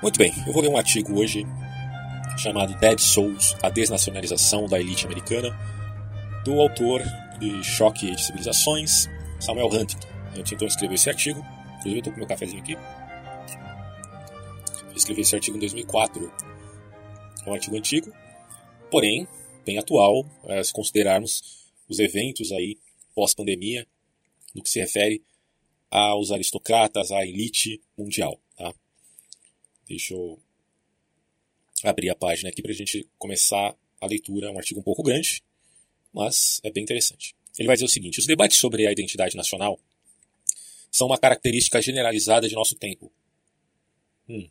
Muito bem, eu vou ler um artigo hoje chamado Dead Souls, a desnacionalização da elite americana, do autor de Choque de Civilizações, Samuel Huntington. Huntington escreveu esse artigo, inclusive eu estou com meu cafezinho aqui. Escrevi esse artigo em 2004. É um artigo antigo, porém bem atual, é, se considerarmos os eventos aí pós-pandemia, no que se refere aos aristocratas, à elite mundial. Deixa eu abrir a página aqui para a gente começar a leitura. É um artigo um pouco grande, mas é bem interessante. Ele vai dizer o seguinte: os debates sobre a identidade nacional são uma característica generalizada de nosso tempo. Hum.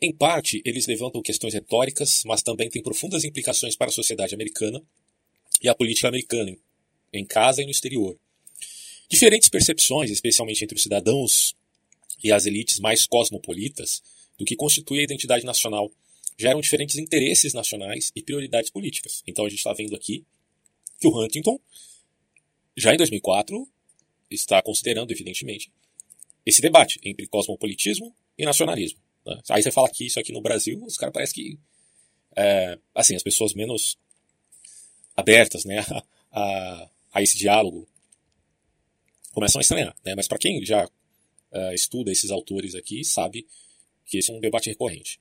Em parte, eles levantam questões retóricas, mas também têm profundas implicações para a sociedade americana e a política americana, em casa e no exterior. Diferentes percepções, especialmente entre os cidadãos e as elites mais cosmopolitas, do que constitui a identidade nacional, geram diferentes interesses nacionais e prioridades políticas. Então a gente está vendo aqui que o Huntington, já em 2004, está considerando, evidentemente, esse debate entre cosmopolitismo e nacionalismo. Né? Aí você fala que isso aqui no Brasil, os caras parecem que, é, assim, as pessoas menos abertas né, a, a, esse diálogo começam a estranhar. Né? Mas para quem já uh, estuda esses autores aqui, sabe que esse é um debate recorrente.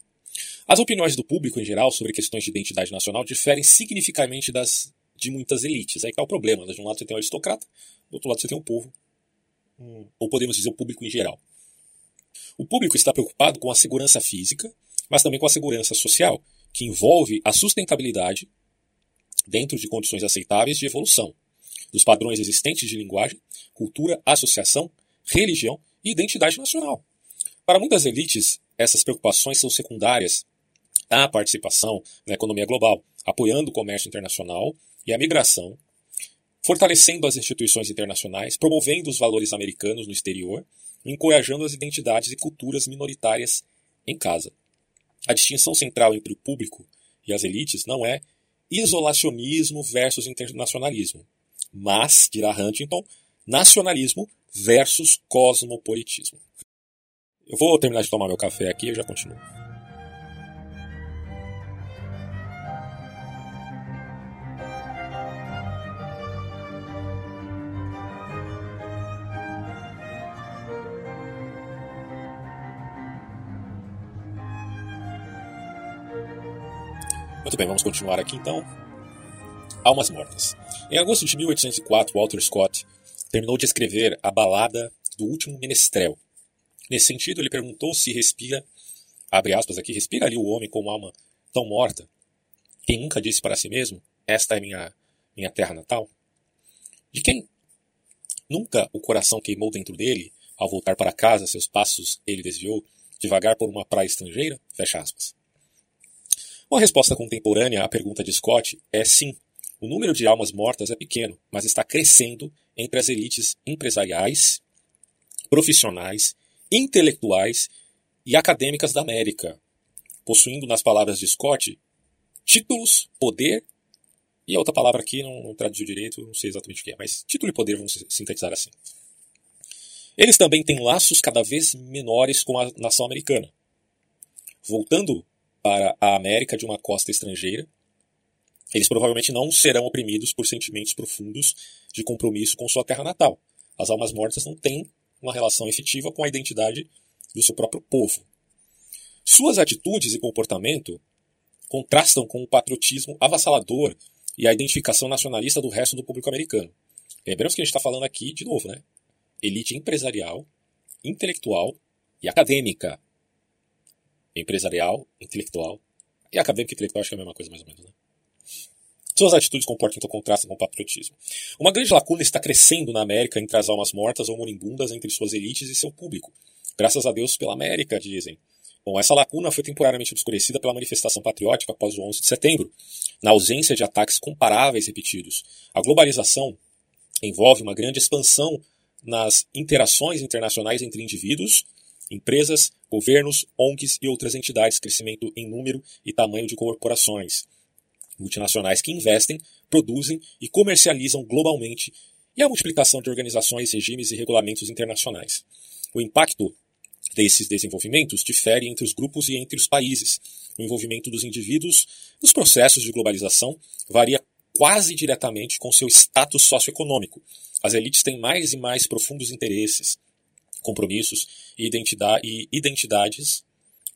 As opiniões do público em geral sobre questões de identidade nacional diferem significativamente das de muitas elites. Aí que é o problema. Né? De um lado você tem o aristocrata, do outro lado você tem o povo, hum. ou podemos dizer o público em geral. O público está preocupado com a segurança física, mas também com a segurança social, que envolve a sustentabilidade dentro de condições aceitáveis de evolução, dos padrões existentes de linguagem, cultura, associação, religião e identidade nacional. Para muitas elites, essas preocupações são secundárias à participação na economia global, apoiando o comércio internacional e a migração, fortalecendo as instituições internacionais, promovendo os valores americanos no exterior, encorajando as identidades e culturas minoritárias em casa. A distinção central entre o público e as elites não é isolacionismo versus internacionalismo, mas, dirá Huntington, nacionalismo versus cosmopolitismo. Eu vou terminar de tomar meu café aqui e eu já continuo. Muito bem, vamos continuar aqui então. Almas Mortas. Em agosto de 1804, Walter Scott terminou de escrever a balada do último menestrel, Nesse sentido, ele perguntou se respira, abre aspas aqui, respira ali o homem com alma tão morta? Quem nunca disse para si mesmo, esta é minha, minha terra natal? De quem nunca o coração queimou dentro dele, ao voltar para casa, seus passos ele desviou, devagar por uma praia estrangeira? Fecha aspas. Uma resposta contemporânea à pergunta de Scott é sim. O número de almas mortas é pequeno, mas está crescendo entre as elites empresariais, profissionais intelectuais e acadêmicas da América, possuindo, nas palavras de Scott, títulos, poder e a outra palavra aqui não, não traduziu direito, não sei exatamente o que é, mas título e poder vamos sintetizar assim. Eles também têm laços cada vez menores com a nação americana. Voltando para a América de uma costa estrangeira, eles provavelmente não serão oprimidos por sentimentos profundos de compromisso com sua terra natal. As almas mortas não têm uma relação efetiva com a identidade do seu próprio povo. Suas atitudes e comportamento contrastam com o patriotismo avassalador e a identificação nacionalista do resto do público americano. Lembramos que a gente está falando aqui, de novo, né? Elite empresarial, intelectual e acadêmica. Empresarial, intelectual e acadêmica e intelectual acho que é a mesma coisa mais ou menos, né? Suas atitudes comportam então contrastem com o patriotismo. Uma grande lacuna está crescendo na América entre as almas mortas ou moribundas entre suas elites e seu público. Graças a Deus pela América, dizem. Bom, essa lacuna foi temporariamente obscurecida pela manifestação patriótica após o 11 de setembro, na ausência de ataques comparáveis repetidos. A globalização envolve uma grande expansão nas interações internacionais entre indivíduos, empresas, governos, ONGs e outras entidades, crescimento em número e tamanho de corporações multinacionais que investem, produzem e comercializam globalmente, e a multiplicação de organizações, regimes e regulamentos internacionais. O impacto desses desenvolvimentos difere entre os grupos e entre os países. O envolvimento dos indivíduos nos processos de globalização varia quase diretamente com seu status socioeconômico. As elites têm mais e mais profundos interesses, compromissos e, identidade, e identidades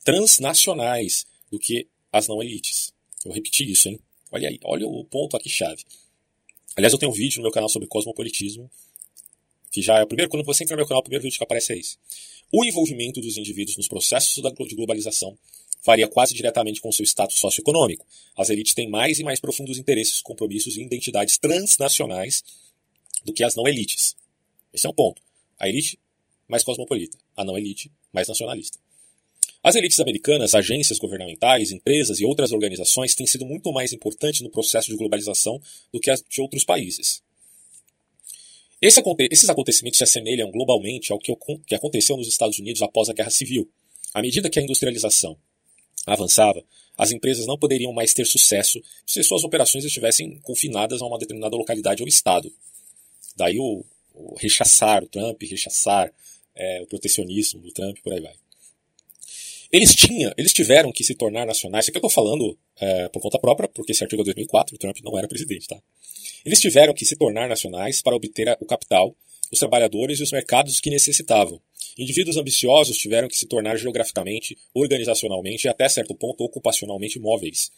transnacionais do que as não elites. Eu repeti isso, hein? Olha aí, olha o ponto aqui chave. Aliás, eu tenho um vídeo no meu canal sobre cosmopolitismo, que já é o primeiro, quando você entra no meu canal, o primeiro vídeo que aparece é esse. O envolvimento dos indivíduos nos processos de globalização varia quase diretamente com seu status socioeconômico. As elites têm mais e mais profundos interesses, compromissos e identidades transnacionais do que as não elites. Esse é um ponto. A elite mais cosmopolita, a não elite mais nacionalista. As elites americanas, agências governamentais, empresas e outras organizações têm sido muito mais importantes no processo de globalização do que as de outros países. Esse, esses acontecimentos se assemelham globalmente ao que, que aconteceu nos Estados Unidos após a Guerra Civil. À medida que a industrialização avançava, as empresas não poderiam mais ter sucesso se suas operações estivessem confinadas a uma determinada localidade ou estado. Daí o, o rechaçar o Trump, rechaçar é, o protecionismo do Trump, por aí vai. Eles, tinham, eles tiveram que se tornar nacionais. Isso aqui eu estou falando é, por conta própria, porque esse artigo é 2004, o Trump não era presidente, tá? Eles tiveram que se tornar nacionais para obter o capital, os trabalhadores e os mercados que necessitavam. Indivíduos ambiciosos tiveram que se tornar geograficamente, organizacionalmente e até certo ponto ocupacionalmente móveis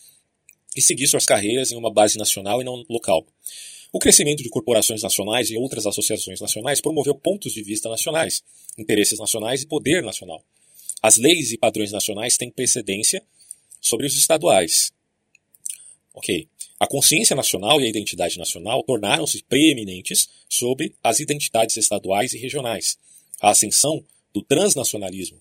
e seguir suas carreiras em uma base nacional e não local. O crescimento de corporações nacionais e outras associações nacionais promoveu pontos de vista nacionais, interesses nacionais e poder nacional. As leis e padrões nacionais têm precedência sobre os estaduais. Ok. A consciência nacional e a identidade nacional tornaram-se preeminentes sobre as identidades estaduais e regionais. A ascensão do transnacionalismo.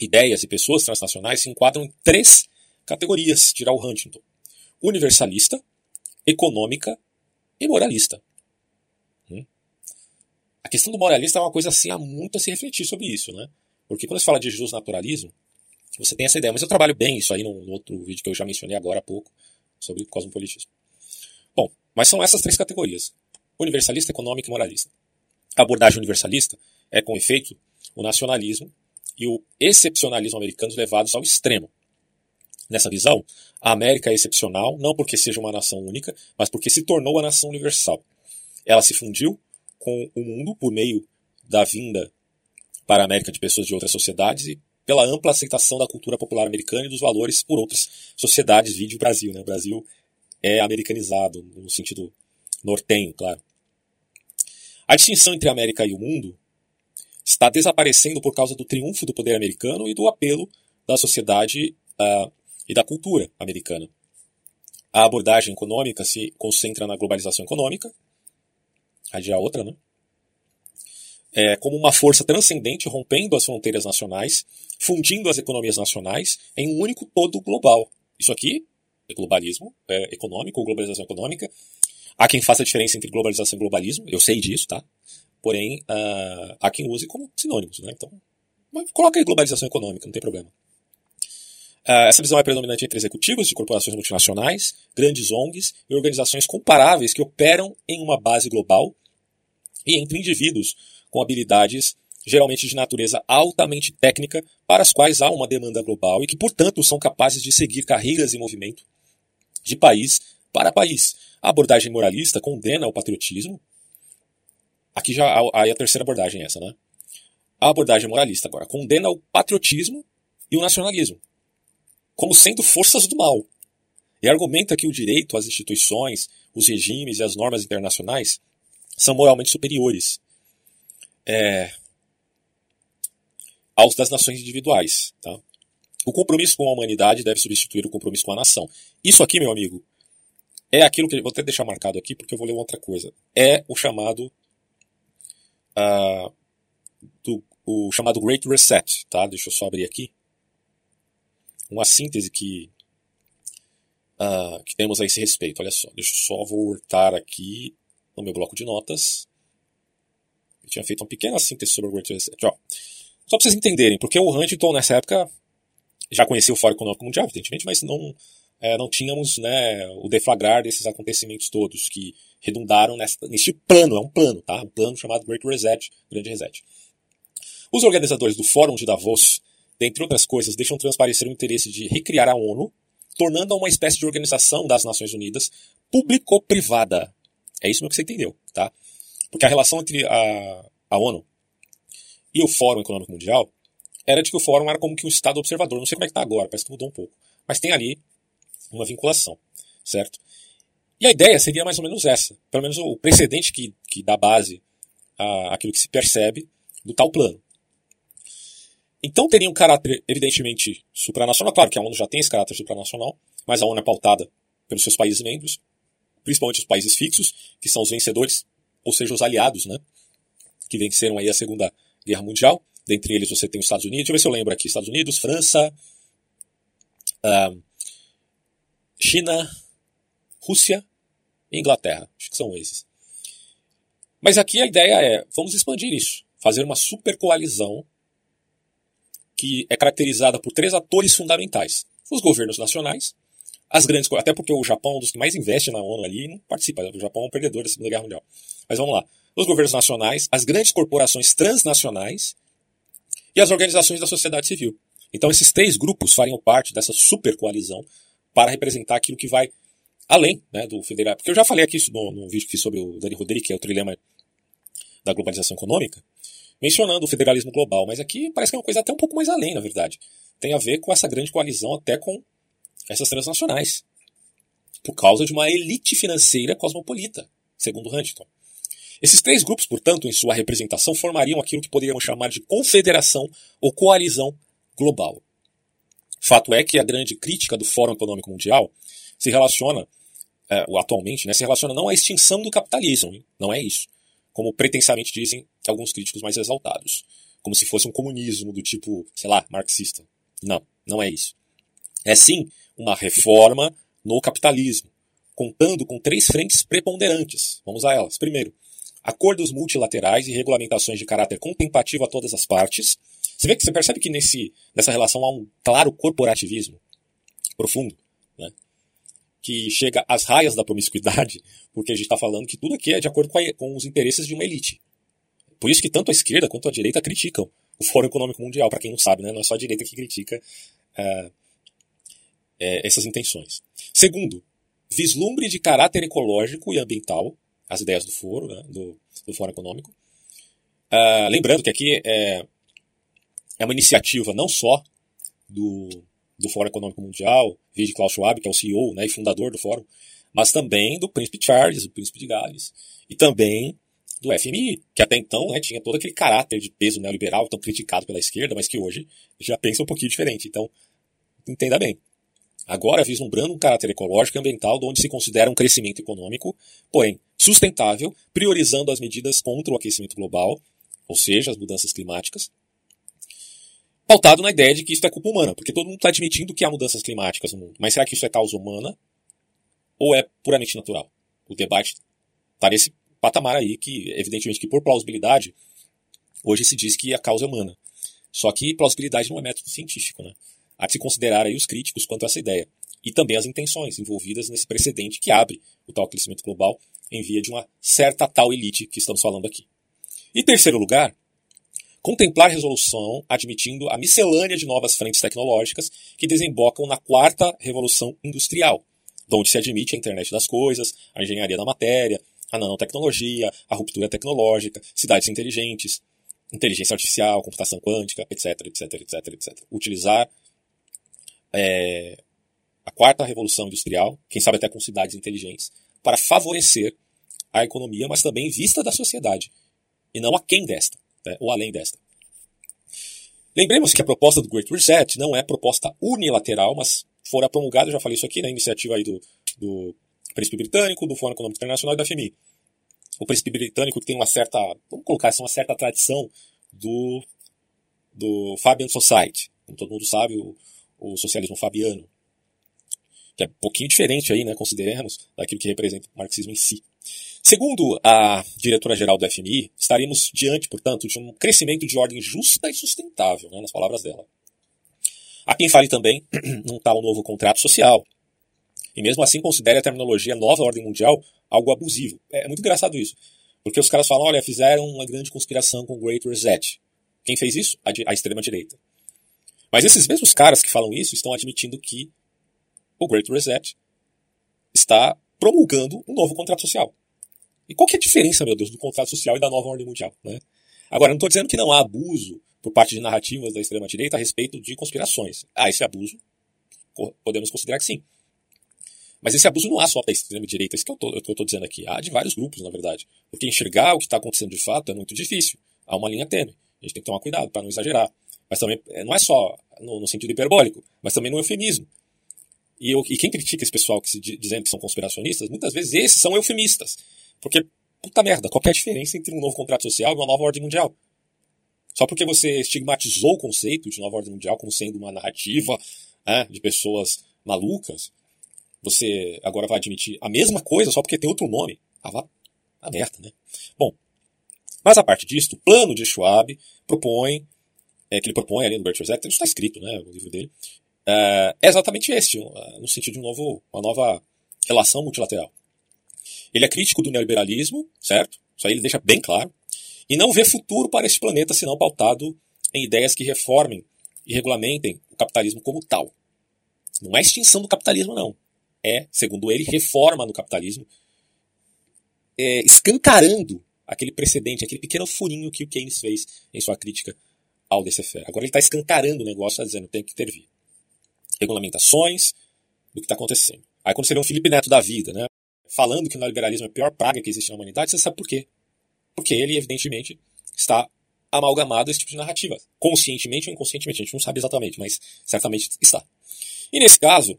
Ideias e pessoas transnacionais se enquadram em três categorias, dirá o Huntington: universalista, econômica e moralista. Hum? A questão do moralista é uma coisa assim, há muito a se refletir sobre isso, né? Porque quando se fala de Jesus naturalismo, você tem essa ideia. Mas eu trabalho bem isso aí no, outro vídeo que eu já mencionei agora há pouco, sobre cosmopolitismo. Bom, mas são essas três categorias: universalista, econômico e moralista. A abordagem universalista é, com efeito, o nacionalismo e o excepcionalismo americanos levados ao extremo. Nessa visão, a América é excepcional não porque seja uma nação única, mas porque se tornou a nação universal. Ela se fundiu com o mundo por meio da vinda para a América de pessoas de outras sociedades e pela ampla aceitação da cultura popular americana e dos valores por outras sociedades, vídeo Brasil. Né? O Brasil é americanizado, no sentido nortenho, claro. A distinção entre a América e o mundo está desaparecendo por causa do triunfo do poder americano e do apelo da sociedade uh, e da cultura americana. A abordagem econômica se concentra na globalização econômica, a de a outra, né? É, como uma força transcendente, rompendo as fronteiras nacionais, fundindo as economias nacionais em um único todo global. Isso aqui é globalismo é econômico ou globalização econômica. Há quem faça a diferença entre globalização e globalismo, eu sei disso, tá? Porém, uh, há quem use como sinônimos, né? Então, coloca aí globalização econômica, não tem problema. Uh, essa visão é predominante entre executivos de corporações multinacionais, grandes ONGs e organizações comparáveis que operam em uma base global e entre indivíduos com habilidades geralmente de natureza altamente técnica, para as quais há uma demanda global e que, portanto, são capazes de seguir carreiras em movimento de país para país. A abordagem moralista condena o patriotismo. Aqui já aí a terceira abordagem é essa, né? A abordagem moralista agora condena o patriotismo e o nacionalismo como sendo forças do mal. E argumenta que o direito, as instituições, os regimes e as normas internacionais são moralmente superiores é, aos das nações individuais. Tá? O compromisso com a humanidade deve substituir o compromisso com a nação. Isso aqui, meu amigo, é aquilo que. Vou até deixar marcado aqui porque eu vou ler outra coisa. É o chamado. Uh, do, o chamado Great Reset. Tá? Deixa eu só abrir aqui. Uma síntese que, uh, que temos a esse respeito. Olha só, deixa eu só voltar aqui no meu bloco de notas. Tinha feito uma pequena síntese sobre o Great Reset. Ó, só para vocês entenderem, porque o Huntington nessa época já conhecia o Fórum Econômico Mundial, evidentemente, mas não, é, não tínhamos né, o deflagrar desses acontecimentos todos que redundaram neste plano, é um plano, tá? um plano chamado Great Reset, Grande Reset. Os organizadores do Fórum de Davos, dentre outras coisas, deixam transparecer o interesse de recriar a ONU, tornando-a uma espécie de organização das Nações Unidas público-privada. É isso que você entendeu, tá? Porque a relação entre a, a ONU e o Fórum Econômico Mundial era de que o Fórum era como que um Estado observador. Não sei como é que está agora, parece que mudou um pouco. Mas tem ali uma vinculação, certo? E a ideia seria mais ou menos essa. Pelo menos o precedente que, que dá base àquilo que se percebe do tal plano. Então teria um caráter evidentemente supranacional. Claro que a ONU já tem esse caráter supranacional, mas a ONU é pautada pelos seus países membros, principalmente os países fixos, que são os vencedores, ou seja, os aliados, né? Que venceram aí a Segunda Guerra Mundial. Dentre eles você tem os Estados Unidos, deixa eu ver se eu lembro aqui: Estados Unidos, França, uh, China, Rússia e Inglaterra. Acho que são esses. Mas aqui a ideia é: vamos expandir isso, fazer uma super coalizão que é caracterizada por três atores fundamentais: os governos nacionais, as grandes, até porque o Japão é um dos que mais investe na ONU ali e não participa. O Japão é um perdedor da Segunda Guerra Mundial. Mas vamos lá: os governos nacionais, as grandes corporações transnacionais e as organizações da sociedade civil. Então esses três grupos fariam parte dessa super coalizão para representar aquilo que vai além né, do federal. Porque eu já falei aqui no, no vídeo que fiz sobre o Dani Rodrigues, que é o trilema da globalização econômica, mencionando o federalismo global, mas aqui parece que é uma coisa até um pouco mais além, na verdade. Tem a ver com essa grande coalizão até com essas transnacionais, por causa de uma elite financeira cosmopolita, segundo Huntington. Esses três grupos, portanto, em sua representação, formariam aquilo que poderíamos chamar de confederação ou coalizão global. Fato é que a grande crítica do Fórum Econômico Mundial se relaciona, é, atualmente, né, se relaciona não à extinção do capitalismo, não é isso, como pretensamente dizem alguns críticos mais exaltados, como se fosse um comunismo do tipo, sei lá, marxista. Não, não é isso. É sim uma reforma no capitalismo, contando com três frentes preponderantes. Vamos a elas. Primeiro, acordos multilaterais e regulamentações de caráter contemplativo a todas as partes. Você vê que você percebe que nesse, nessa relação há um claro corporativismo profundo, né? que chega às raias da promiscuidade, porque a gente está falando que tudo aqui é de acordo com, a, com, os interesses de uma elite. Por isso que tanto a esquerda quanto a direita criticam o Fórum Econômico Mundial, para quem não sabe, né? não é só a direita que critica uh, é, essas intenções. Segundo, vislumbre de caráter ecológico e ambiental, as ideias do foro, né, do, do Fórum Econômico. Uh, lembrando que aqui é, é uma iniciativa não só do, do Fórum Econômico Mundial, de Klaus Schwab, que é o CEO né, e fundador do fórum, mas também do Príncipe Charles, o Príncipe de Gales, e também do FMI, que até então né, tinha todo aquele caráter de peso neoliberal tão criticado pela esquerda, mas que hoje já pensa um pouquinho diferente. Então, entenda bem. Agora vislumbrando um caráter ecológico e ambiental, onde se considera um crescimento econômico, porém sustentável, priorizando as medidas contra o aquecimento global, ou seja, as mudanças climáticas, pautado na ideia de que isso é culpa humana, porque todo mundo está admitindo que há mudanças climáticas no mundo. Mas será que isso é causa humana ou é puramente natural? O debate está nesse patamar aí que, evidentemente, que por plausibilidade, hoje se diz que a causa é humana. Só que plausibilidade não é método científico, né? Há de se considerar aí os críticos quanto a essa ideia. E também as intenções envolvidas nesse precedente que abre o tal aquecimento global em via de uma certa tal elite que estamos falando aqui. Em terceiro lugar, contemplar resolução admitindo a miscelânea de novas frentes tecnológicas que desembocam na quarta revolução industrial, onde se admite a internet das coisas, a engenharia da matéria, a nanotecnologia, a ruptura tecnológica, cidades inteligentes, inteligência artificial, computação quântica, etc, etc, etc, etc. Utilizar é, a quarta revolução industrial, quem sabe até com cidades inteligentes, para favorecer a economia, mas também vista da sociedade, e não a quem desta, né, ou além desta. Lembremos que a proposta do Great Reset não é proposta unilateral, mas fora promulgada, já falei isso aqui, na iniciativa aí do, do Príncipe Britânico, do Fórum Econômico Internacional e da FMI. O Príncipe Britânico tem uma certa, vamos colocar assim, uma certa tradição do, do Fabian Society. Como todo mundo sabe, o, o socialismo fabiano, que é um pouquinho diferente aí, né, consideremos, daquilo que representa o marxismo em si. Segundo a diretora-geral do FMI, estaríamos diante, portanto, de um crescimento de ordem justa e sustentável, né, nas palavras dela. Há quem fale também num tal novo contrato social, e mesmo assim considere a terminologia nova ordem mundial algo abusivo. É muito engraçado isso, porque os caras falam, olha, fizeram uma grande conspiração com o Great Reset. Quem fez isso? A, a extrema-direita. Mas esses mesmos caras que falam isso estão admitindo que o Great Reset está promulgando um novo contrato social. E qual que é a diferença, meu Deus, do contrato social e da nova ordem mundial? Né? Agora, não estou dizendo que não há abuso por parte de narrativas da extrema-direita a respeito de conspirações. Há esse abuso, podemos considerar que sim. Mas esse abuso não há só da extrema-direita, isso que eu estou dizendo aqui. Há de vários grupos, na verdade. Porque enxergar o que está acontecendo de fato é muito difícil. Há uma linha tênue. A gente tem que tomar cuidado para não exagerar. Mas também é, não é só no, no, sentido hiperbólico, mas também no eufemismo. E, eu, e quem critica esse pessoal que se dizendo que são conspiracionistas, muitas vezes esses são eufemistas. Porque, puta merda, qual é a diferença entre um novo contrato social e uma nova ordem mundial? Só porque você estigmatizou o conceito de nova ordem mundial como sendo uma narrativa né, de pessoas malucas, você agora vai admitir a mesma coisa só porque tem outro nome. Ah, vá a merda, né? Bom, mas a parte disso, o plano de Schwab propõe, é, que ele propõe ali no Bertrand Reset, isso está escrito né, no livro dele, é, é exatamente este, no sentido de um novo, uma nova relação multilateral. Ele é crítico do neoliberalismo, certo? Isso aí ele deixa bem claro. E não vê futuro para esse planeta senão pautado em ideias que reformem e regulamentem o capitalismo como tal. Não é extinção do capitalismo, não. É, segundo ele, reforma no capitalismo, é, escancarando aquele precedente, aquele pequeno furinho que o Keynes fez em sua crítica ao laissez-faire. Agora ele está escancarando o negócio, está dizendo tem que intervir. Regulamentações do que está acontecendo. Aí quando você vê um Felipe Neto da vida, né, falando que o neoliberalismo é a pior praga que existe na humanidade, você sabe por quê. Porque ele, evidentemente, está amalgamado a esse tipo de narrativa. Conscientemente ou inconscientemente, a gente não sabe exatamente, mas certamente está. E nesse caso,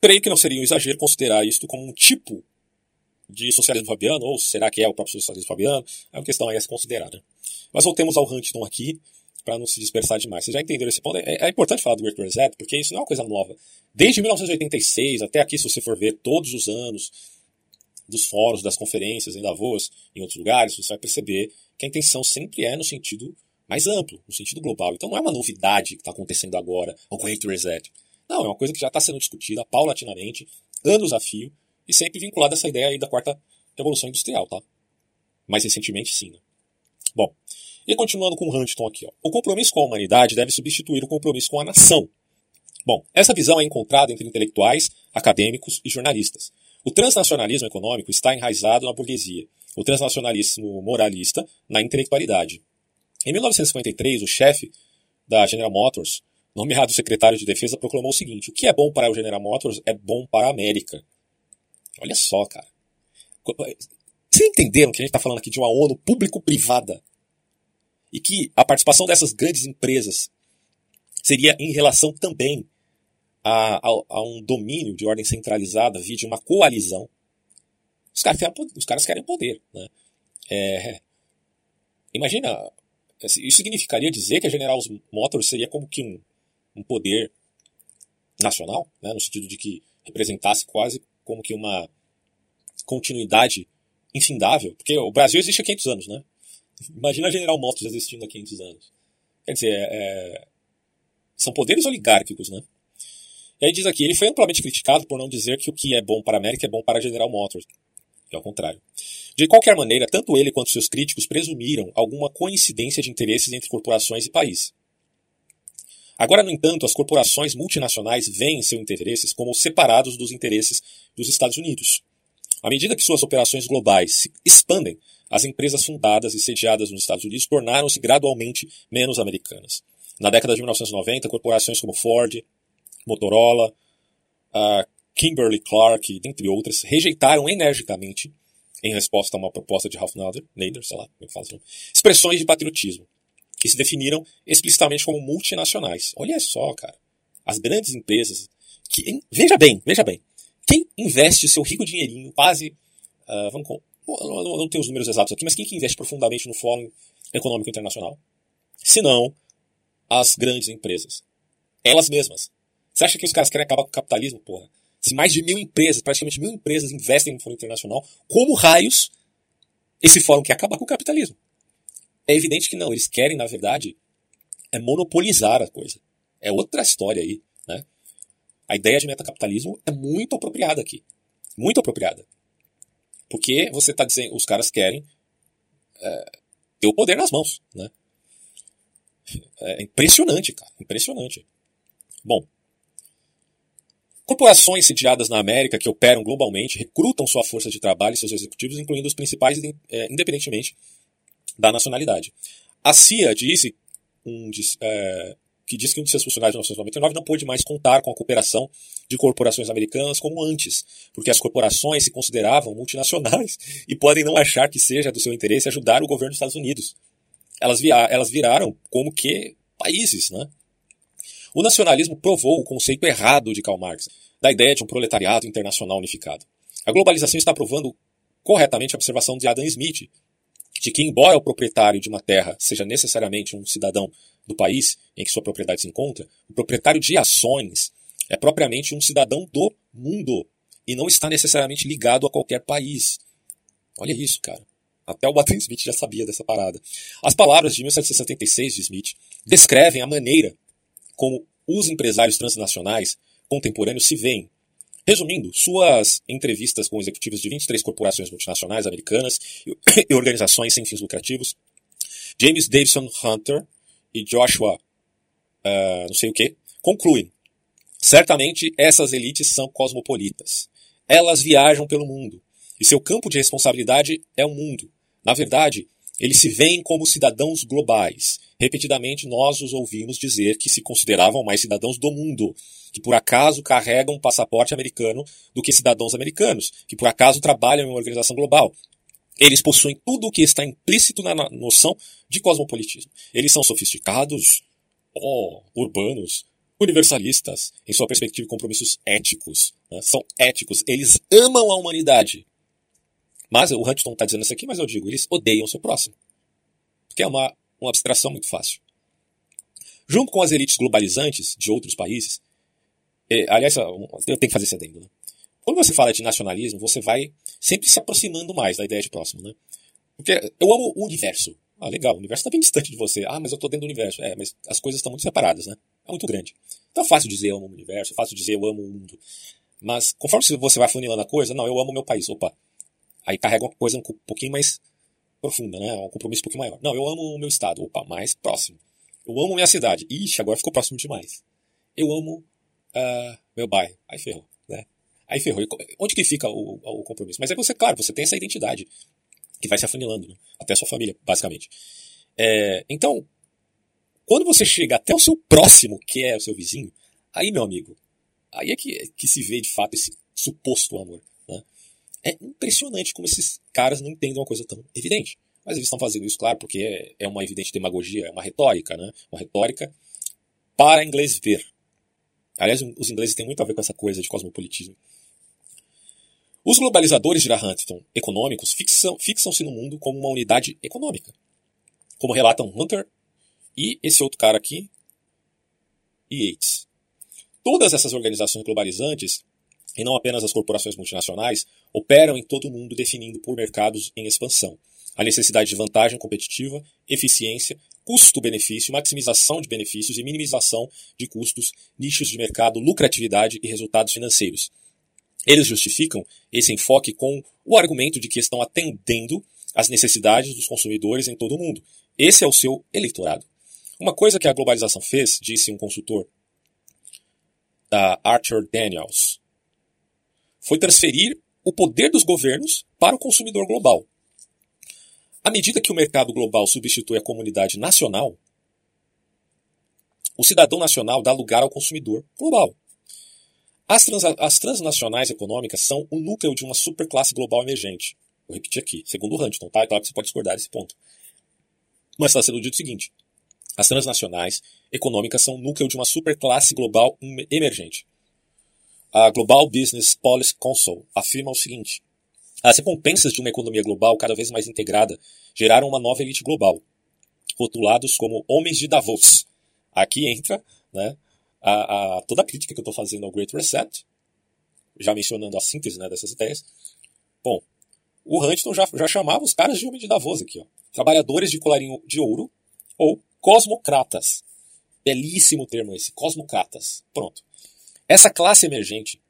creio que não seria um exagero considerar isto como um tipo de socialismo fabiano, ou será que é o próprio socialismo fabiano? É uma questão aí a se considerar. Né? Mas voltemos ao Huntington aqui, para não se dispersar demais. Vocês já entenderam esse ponto? É, é, importante falar do Great Reset, porque isso não é uma coisa nova. Desde 1986 até aqui, se você for ver todos os anos dos fóruns, das conferências em Davos, em outros lugares, você vai perceber que a intenção sempre é no sentido mais amplo, no sentido global. Então não é uma novidade que está acontecendo agora, o Great Reset. Não, é uma coisa que já está sendo discutida paulatinamente, anos a fio, e sempre vinculada a essa ideia aí da quarta revolução industrial, tá? Mais recentemente, sim. Né? Bom, e continuando com Huntington aqui, ó. o compromisso com a humanidade deve substituir o compromisso com a nação. Bom, essa visão é encontrada entre intelectuais, acadêmicos e jornalistas. O transnacionalismo econômico está enraizado na burguesia, o transnacionalismo moralista na intelectualidade. Em 1953, o chefe da General Motors, nomeado secretário de defesa, proclamou o seguinte: o que é bom para o General Motors é bom para a América. Olha só, cara. Vocês entenderam que a gente está falando aqui de uma ONU público-privada? E que a participação dessas grandes empresas seria em relação também a, a, a um domínio de ordem centralizada via de uma coalizão. Os caras querem, os caras querem poder. Né? É, imagina, isso significaria dizer que a General Motors seria como que um, um poder nacional, né? no sentido de que representasse quase como que uma continuidade infindável, porque o Brasil existe há 500 anos, né? Imagina General Motors existindo há 500 anos. Quer dizer, é, é, são poderes oligárquicos, né? E aí diz aqui, ele foi amplamente criticado por não dizer que o que é bom para a América é bom para a General Motors. É ao contrário. De qualquer maneira, tanto ele quanto seus críticos presumiram alguma coincidência de interesses entre corporações e país. Agora, no entanto, as corporações multinacionais veem seus interesses como separados dos interesses dos Estados Unidos. À medida que suas operações globais se expandem, as empresas fundadas e sediadas nos Estados Unidos tornaram-se gradualmente menos americanas. Na década de 1990, corporações como Ford, Motorola, Kimberly Clark, dentre outras, rejeitaram energicamente, em resposta a uma proposta de Ralph Nader, Nader sei lá como é que fala expressões de patriotismo que se definiram explicitamente como multinacionais. Olha só, cara. As grandes empresas que. Veja bem, veja bem. Quem investe seu rico dinheirinho, quase. Uh, vamos, não, não, não tenho os números exatos aqui, mas quem que investe profundamente no Fórum Econômico Internacional? Se não as grandes empresas. Elas mesmas. Você acha que os caras querem acabar com o capitalismo, porra? Se mais de mil empresas, praticamente mil empresas investem no Fórum Internacional, como raios esse fórum quer acabar com o capitalismo? É evidente que não, eles querem, na verdade, é monopolizar a coisa. É outra história aí, né? A ideia de metacapitalismo é muito apropriada aqui. Muito apropriada. Porque você está dizendo, os caras querem é, ter o poder nas mãos, né? É impressionante, cara. Impressionante. Bom, corporações sediadas na América que operam globalmente recrutam sua força de trabalho e seus executivos, incluindo os principais, é, independentemente da nacionalidade. A CIA disse um, é, que diz que um de seus funcionários em 1999 não pôde mais contar com a cooperação de corporações americanas como antes, porque as corporações se consideravam multinacionais e podem não achar que seja do seu interesse ajudar o governo dos Estados Unidos. Elas, via elas viraram como que países, né? O nacionalismo provou o conceito errado de Karl Marx, da ideia de um proletariado internacional unificado. A globalização está provando corretamente a observação de Adam Smith, de que, embora o proprietário de uma terra seja necessariamente um cidadão do país em que sua propriedade se encontra, o proprietário de ações é propriamente um cidadão do mundo e não está necessariamente ligado a qualquer país. Olha isso, cara. Até o Adam Smith já sabia dessa parada. As palavras de 1776 de Smith descrevem a maneira como os empresários transnacionais contemporâneos se veem Resumindo, suas entrevistas com executivos de 23 corporações multinacionais americanas e organizações sem fins lucrativos, James Davidson Hunter e Joshua uh, não sei o que, concluem. Certamente essas elites são cosmopolitas. Elas viajam pelo mundo. E seu campo de responsabilidade é o mundo. Na verdade, eles se veem como cidadãos globais. Repetidamente nós os ouvimos dizer que se consideravam mais cidadãos do mundo que por acaso carregam um passaporte americano do que cidadãos americanos, que por acaso trabalham em uma organização global. Eles possuem tudo o que está implícito na noção de cosmopolitismo. Eles são sofisticados, oh, urbanos, universalistas, em sua perspectiva compromissos éticos. Né? São éticos, eles amam a humanidade. Mas o Huntington está dizendo isso aqui, mas eu digo, eles odeiam o seu próximo. Porque é uma, uma abstração muito fácil. Junto com as elites globalizantes de outros países, é, aliás, eu tenho que fazer esse adendo. Né? Quando você fala de nacionalismo, você vai sempre se aproximando mais da ideia de próximo. Né? Porque eu amo o universo. Ah, legal, o universo está bem distante de você. Ah, mas eu estou dentro do universo. É, mas as coisas estão muito separadas, né? É muito grande. Então é fácil dizer eu amo o universo, é fácil dizer eu amo o mundo. Mas conforme você vai funilando a coisa, não, eu amo meu país. Opa, aí carrega uma coisa um pouquinho mais profunda, né? Um compromisso um pouquinho maior. Não, eu amo o meu estado. Opa, mais próximo. Eu amo minha cidade. Ixi, agora ficou próximo demais. Eu amo uh, meu bairro. Aí ferrou, né? Aí ferrou. Onde que fica o, o compromisso? Mas é você, claro, você tem essa identidade que vai se afunilando, né? até a sua família, basicamente. É, então, quando você chega até o seu próximo, que é o seu vizinho, aí, meu amigo, aí é que, que se vê de fato esse suposto amor. Né? É impressionante como esses caras não entendem uma coisa tão evidente. Mas eles estão fazendo isso, claro, porque é, é uma evidente demagogia, é uma retórica, né? Uma retórica para inglês ver. Aliás, os ingleses têm muito a ver com essa coisa de cosmopolitismo. Os globalizadores de Huntington econômicos fixam-se fixam no mundo como uma unidade econômica, como relatam Hunter e esse outro cara aqui, Yates. Todas essas organizações globalizantes, e não apenas as corporações multinacionais, operam em todo o mundo definindo por mercados em expansão a necessidade de vantagem competitiva, eficiência custo-benefício, maximização de benefícios e minimização de custos, nichos de mercado, lucratividade e resultados financeiros. Eles justificam esse enfoque com o argumento de que estão atendendo às necessidades dos consumidores em todo o mundo. Esse é o seu eleitorado. Uma coisa que a globalização fez, disse um consultor da Arthur Daniels, foi transferir o poder dos governos para o consumidor global. À medida que o mercado global substitui a comunidade nacional, o cidadão nacional dá lugar ao consumidor global. As, trans, as transnacionais econômicas são o núcleo de uma superclasse global emergente. Vou repetir aqui, segundo o Huntington, tá? É claro que você pode discordar desse ponto. Mas está sendo dito o seguinte: as transnacionais econômicas são o núcleo de uma superclasse global emergente. A Global Business Policy Council afirma o seguinte: as recompensas de uma economia global cada vez mais integrada geraram uma nova elite global, rotulados como homens de Davos. Aqui entra né, a, a, toda a crítica que eu estou fazendo ao Great Reset, já mencionando a síntese né, dessas ideias. Bom, o Huntington já, já chamava os caras de homem de Davos aqui, ó. Trabalhadores de colarinho de ouro ou cosmocratas. Belíssimo termo esse, cosmocratas. Pronto. Essa classe emergente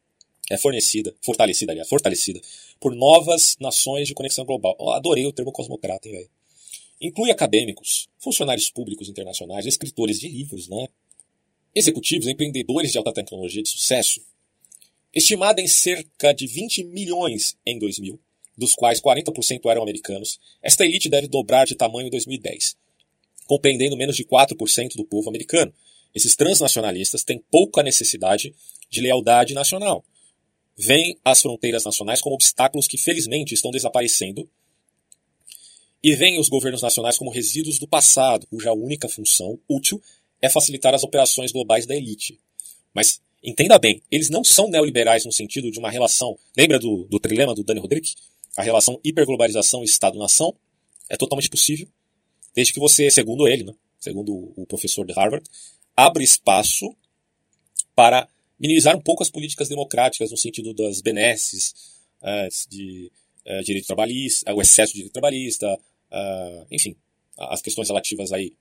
é fornecida, fortalecida, aliás, fortalecida por novas nações de conexão global. Adorei o termo cosmocrata, hein, velho? inclui acadêmicos, funcionários públicos internacionais, escritores de livros, né? executivos, empreendedores de alta tecnologia de sucesso, estimada em cerca de 20 milhões em 2000, dos quais 40% eram americanos, esta elite deve dobrar de tamanho em 2010, compreendendo menos de 4% do povo americano. Esses transnacionalistas têm pouca necessidade de lealdade nacional. Veem as fronteiras nacionais como obstáculos que felizmente estão desaparecendo e veem os governos nacionais como resíduos do passado, cuja única função útil é facilitar as operações globais da elite. Mas entenda bem, eles não são neoliberais no sentido de uma relação. Lembra do, do trilema do Dani Rodrik? A relação hiperglobalização Estado-nação é totalmente possível, desde que você, segundo ele, né, segundo o professor de Harvard, abre espaço para minimizar um pouco as políticas democráticas no sentido das benesses, uh, de uh, direito trabalhista, o excesso de direito trabalhista, uh, enfim, as questões relativas aí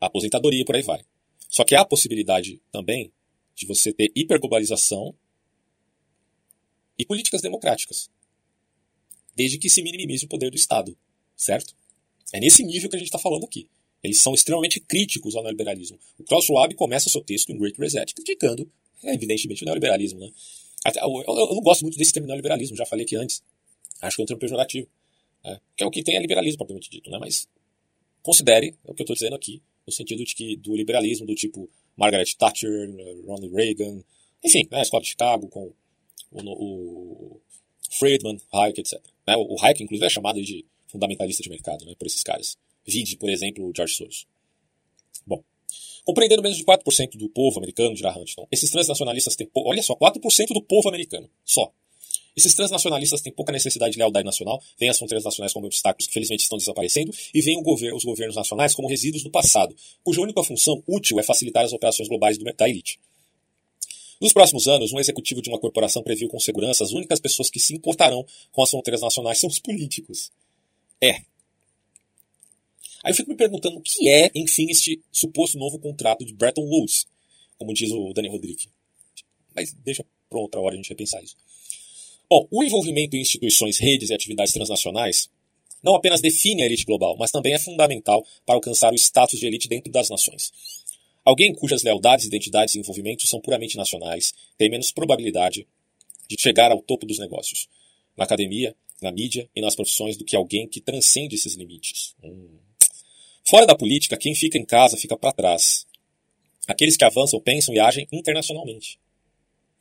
à aposentadoria e por aí vai. Só que há a possibilidade também de você ter hiperglobalização e políticas democráticas, desde que se minimize o poder do Estado, certo? É nesse nível que a gente está falando aqui. Eles são extremamente críticos ao neoliberalismo. O Klaus Schwab começa seu texto em Great Reset criticando, evidentemente, o neoliberalismo. Né? Eu, eu, eu, não gosto muito desse termo neoliberalismo, já falei aqui antes. Acho que é um termo pejorativo. Né? Que é o que tem é liberalismo, propriamente dito. Né? Mas considere o que eu estou dizendo aqui, no sentido de que do liberalismo do tipo Margaret Thatcher, Ronald Reagan, enfim, né, a escola de Chicago com o, o Friedman, Hayek, etc. Né? O Hayek, inclusive, é chamado de fundamentalista de mercado né, por esses caras. Vide, por exemplo, o George Soros. Bom, compreendendo menos de 4% do povo americano, dirá Huntington, esses transnacionalistas têm... Olha só, 4% do povo americano, só. Esses transnacionalistas têm pouca necessidade de lealdade nacional, veem as fronteiras nacionais como obstáculos que felizmente estão desaparecendo e veem gover os governos nacionais como resíduos do passado, cuja única função útil é facilitar as operações globais do, da elite. Nos próximos anos, um executivo de uma corporação previu com segurança as únicas pessoas que se importarão com as fronteiras nacionais são os políticos. É. Aí eu fico me perguntando o que é, enfim, este suposto novo contrato de Bretton Woods, como diz o Daniel Rodrigues. Mas deixa para outra hora a gente repensar isso. Bom, o envolvimento em instituições, redes e atividades transnacionais não apenas define a elite global, mas também é fundamental para alcançar o status de elite dentro das nações. Alguém cujas lealdades, identidades e envolvimentos são puramente nacionais tem menos probabilidade de chegar ao topo dos negócios. Na academia, na mídia e nas profissões do que alguém que transcende esses limites. Hum. Fora da política, quem fica em casa fica para trás. Aqueles que avançam pensam e agem internacionalmente.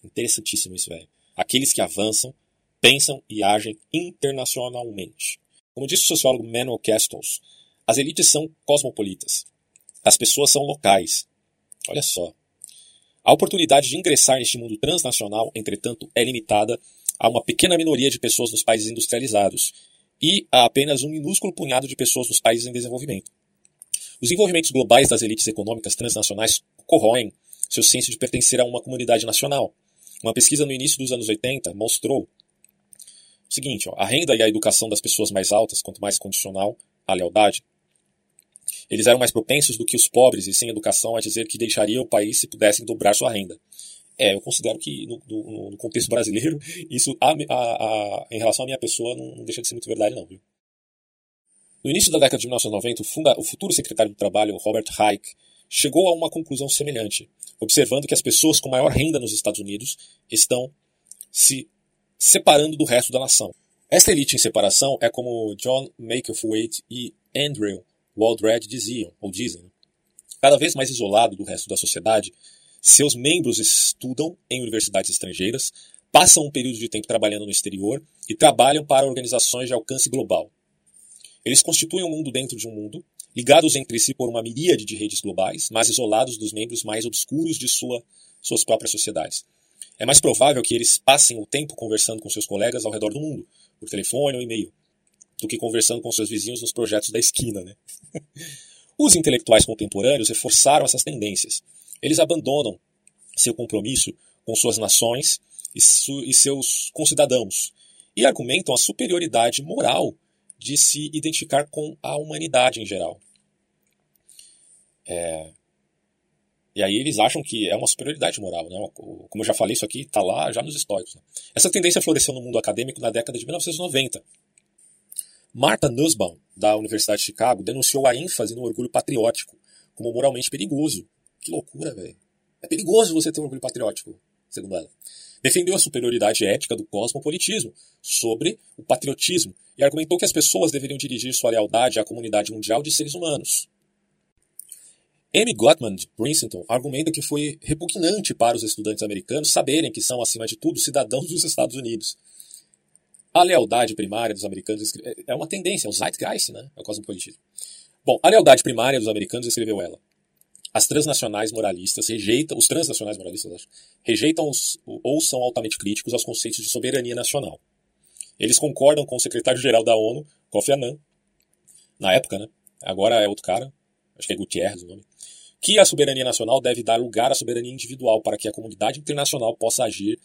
Interessantíssimo isso, velho. Aqueles que avançam pensam e agem internacionalmente. Como disse o sociólogo Manuel Castells, as elites são cosmopolitas. As pessoas são locais. Olha só. A oportunidade de ingressar neste mundo transnacional, entretanto, é limitada a uma pequena minoria de pessoas nos países industrializados e a apenas um minúsculo punhado de pessoas nos países em desenvolvimento. Os envolvimentos globais das elites econômicas transnacionais corroem seu senso de pertencer a uma comunidade nacional. Uma pesquisa no início dos anos 80 mostrou o seguinte: ó, a renda e a educação das pessoas mais altas, quanto mais condicional a lealdade, eles eram mais propensos do que os pobres e sem educação a dizer que deixariam o país se pudessem dobrar sua renda. É, eu considero que no, no, no contexto brasileiro, isso a, a, a, em relação à minha pessoa não, não, deixa de ser muito verdade, não. Viu? No início da década de 1990, o, funda, o futuro secretário do Trabalho, Robert Hayek, chegou a uma conclusão semelhante, observando que as pessoas com maior renda nos Estados Unidos estão se separando do resto da nação. Esta elite em separação é como John Makeoff e Andrew Waldred diziam, ou dizem. Né? Cada vez mais isolado do resto da sociedade, seus membros estudam em universidades estrangeiras, passam um período de tempo trabalhando no exterior e trabalham para organizações de alcance global. Eles constituem um mundo dentro de um mundo, ligados entre si por uma miríade de redes globais, mas isolados dos membros mais obscuros de sua, suas próprias sociedades. É mais provável que eles passem o tempo conversando com seus colegas ao redor do mundo, por telefone ou e-mail, do que conversando com seus vizinhos nos projetos da esquina. Né? Os intelectuais contemporâneos reforçaram essas tendências eles abandonam seu compromisso com suas nações e, su e seus concidadãos e argumentam a superioridade moral de se identificar com a humanidade em geral. É... E aí eles acham que é uma superioridade moral. Né? Como eu já falei, isso aqui está lá já nos históricos. Né? Essa tendência floresceu no mundo acadêmico na década de 1990. Martha Nussbaum da Universidade de Chicago, denunciou a ênfase no orgulho patriótico como moralmente perigoso. Que loucura, velho. É perigoso você ter um orgulho patriótico, segundo ela. Defendeu a superioridade ética do cosmopolitismo sobre o patriotismo e argumentou que as pessoas deveriam dirigir sua lealdade à comunidade mundial de seres humanos. Amy Gottman, de Princeton, argumenta que foi repugnante para os estudantes americanos saberem que são, acima de tudo, cidadãos dos Estados Unidos. A lealdade primária dos americanos é uma tendência, é o zeitgeist, né? É o cosmopolitismo. Bom, a lealdade primária dos americanos, escreveu ela, as transnacionais moralistas rejeitam, os transnacionais moralistas acho, rejeitam os, ou são altamente críticos aos conceitos de soberania nacional. Eles concordam com o secretário-geral da ONU, Kofi Annan, na época, né? Agora é outro cara, acho que é Gutierrez o nome, que a soberania nacional deve dar lugar à soberania individual para que a comunidade internacional possa agir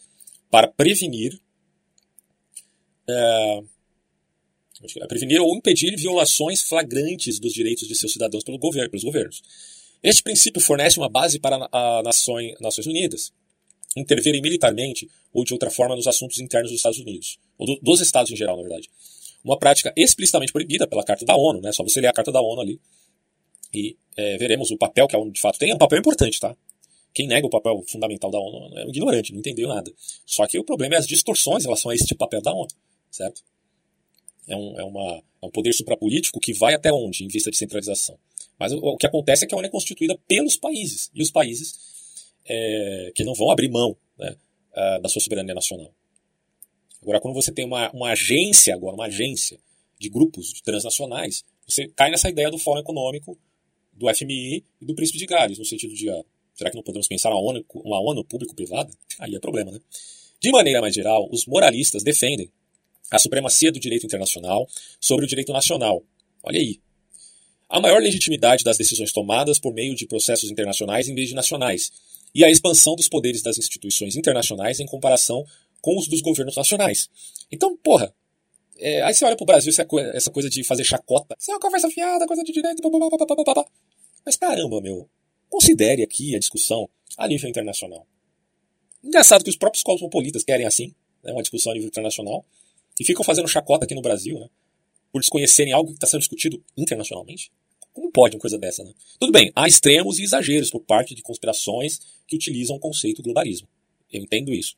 para prevenir é, prevenir ou impedir violações flagrantes dos direitos de seus cidadãos pelo governo, pelos governos. Este princípio fornece uma base para as Nações, Unidas intervirem militarmente ou de outra forma nos assuntos internos dos Estados Unidos, ou do, dos Estados em geral, na verdade. Uma prática explicitamente proibida pela Carta da ONU, né? Só você ler a Carta da ONU ali e é, veremos o papel que a ONU de fato tem. É um papel importante, tá? Quem nega o papel fundamental da ONU é um ignorante, não entendeu nada. Só que o problema é as distorções em relação a esse papel da ONU, certo? É um, é uma, é um poder suprapolítico que vai até onde em vista de centralização? Mas o, o que acontece é que a ONU é constituída pelos países, e os países é, que não vão abrir mão né, da sua soberania nacional. Agora, quando você tem uma, uma agência, agora uma agência de grupos de transnacionais, você cai nessa ideia do Fórum Econômico, do FMI e do Príncipe de Gales, no sentido de, ah, será que não podemos pensar uma ONU, uma ONU público-privada? Aí é problema, né? De maneira mais geral, os moralistas defendem a supremacia do direito internacional sobre o direito nacional. Olha aí, a maior legitimidade das decisões tomadas por meio de processos internacionais em vez de nacionais, e a expansão dos poderes das instituições internacionais em comparação com os dos governos nacionais. Então, porra, é, aí você olha pro Brasil, essa coisa de fazer chacota, isso é uma conversa fiada, coisa de direito, blá, mas caramba, meu, considere aqui a discussão a nível internacional. Engraçado que os próprios cosmopolitas querem assim, né, uma discussão a nível internacional, e ficam fazendo chacota aqui no Brasil, né? por desconhecerem algo que está sendo discutido internacionalmente? Como pode uma coisa dessa, né? Tudo bem, há extremos e exageros por parte de conspirações que utilizam o conceito globalismo. Eu entendo isso.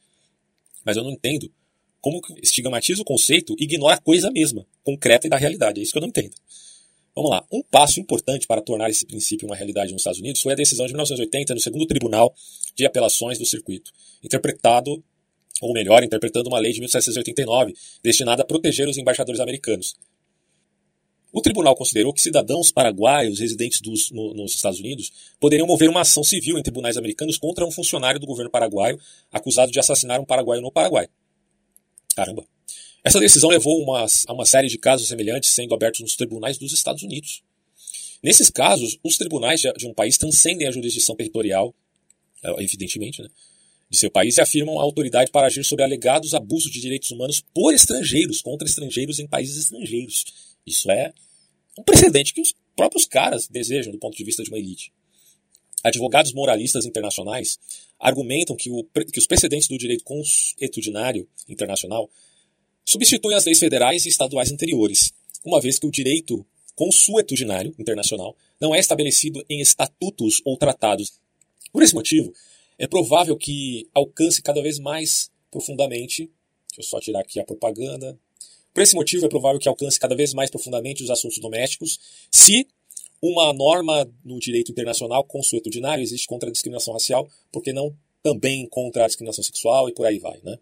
Mas eu não entendo como estigmatiza o conceito e ignora a coisa mesma, concreta e da realidade. É isso que eu não entendo. Vamos lá. Um passo importante para tornar esse princípio uma realidade nos Estados Unidos foi a decisão de 1980 no segundo Tribunal de Apelações do Circuito, interpretado, ou melhor, interpretando uma lei de 1789 destinada a proteger os embaixadores americanos, o tribunal considerou que cidadãos paraguaios residentes dos, no, nos Estados Unidos poderiam mover uma ação civil em tribunais americanos contra um funcionário do governo paraguaio acusado de assassinar um paraguaio no Paraguai. Caramba. Essa decisão levou uma, a uma série de casos semelhantes sendo abertos nos tribunais dos Estados Unidos. Nesses casos, os tribunais de, de um país transcendem a jurisdição territorial, é, evidentemente, né, de seu país e afirmam a autoridade para agir sobre alegados abusos de direitos humanos por estrangeiros, contra estrangeiros em países estrangeiros. Isso é um precedente que os próprios caras desejam do ponto de vista de uma elite. Advogados moralistas internacionais argumentam que, o, que os precedentes do direito consuetudinário internacional substituem as leis federais e estaduais anteriores, uma vez que o direito consuetudinário internacional não é estabelecido em estatutos ou tratados. Por esse motivo, é provável que alcance cada vez mais profundamente. Deixa eu só tirar aqui a propaganda. Por esse motivo, é provável que alcance cada vez mais profundamente os assuntos domésticos se uma norma no direito internacional consuetudinário existe contra a discriminação racial, porque não também contra a discriminação sexual e por aí vai, né?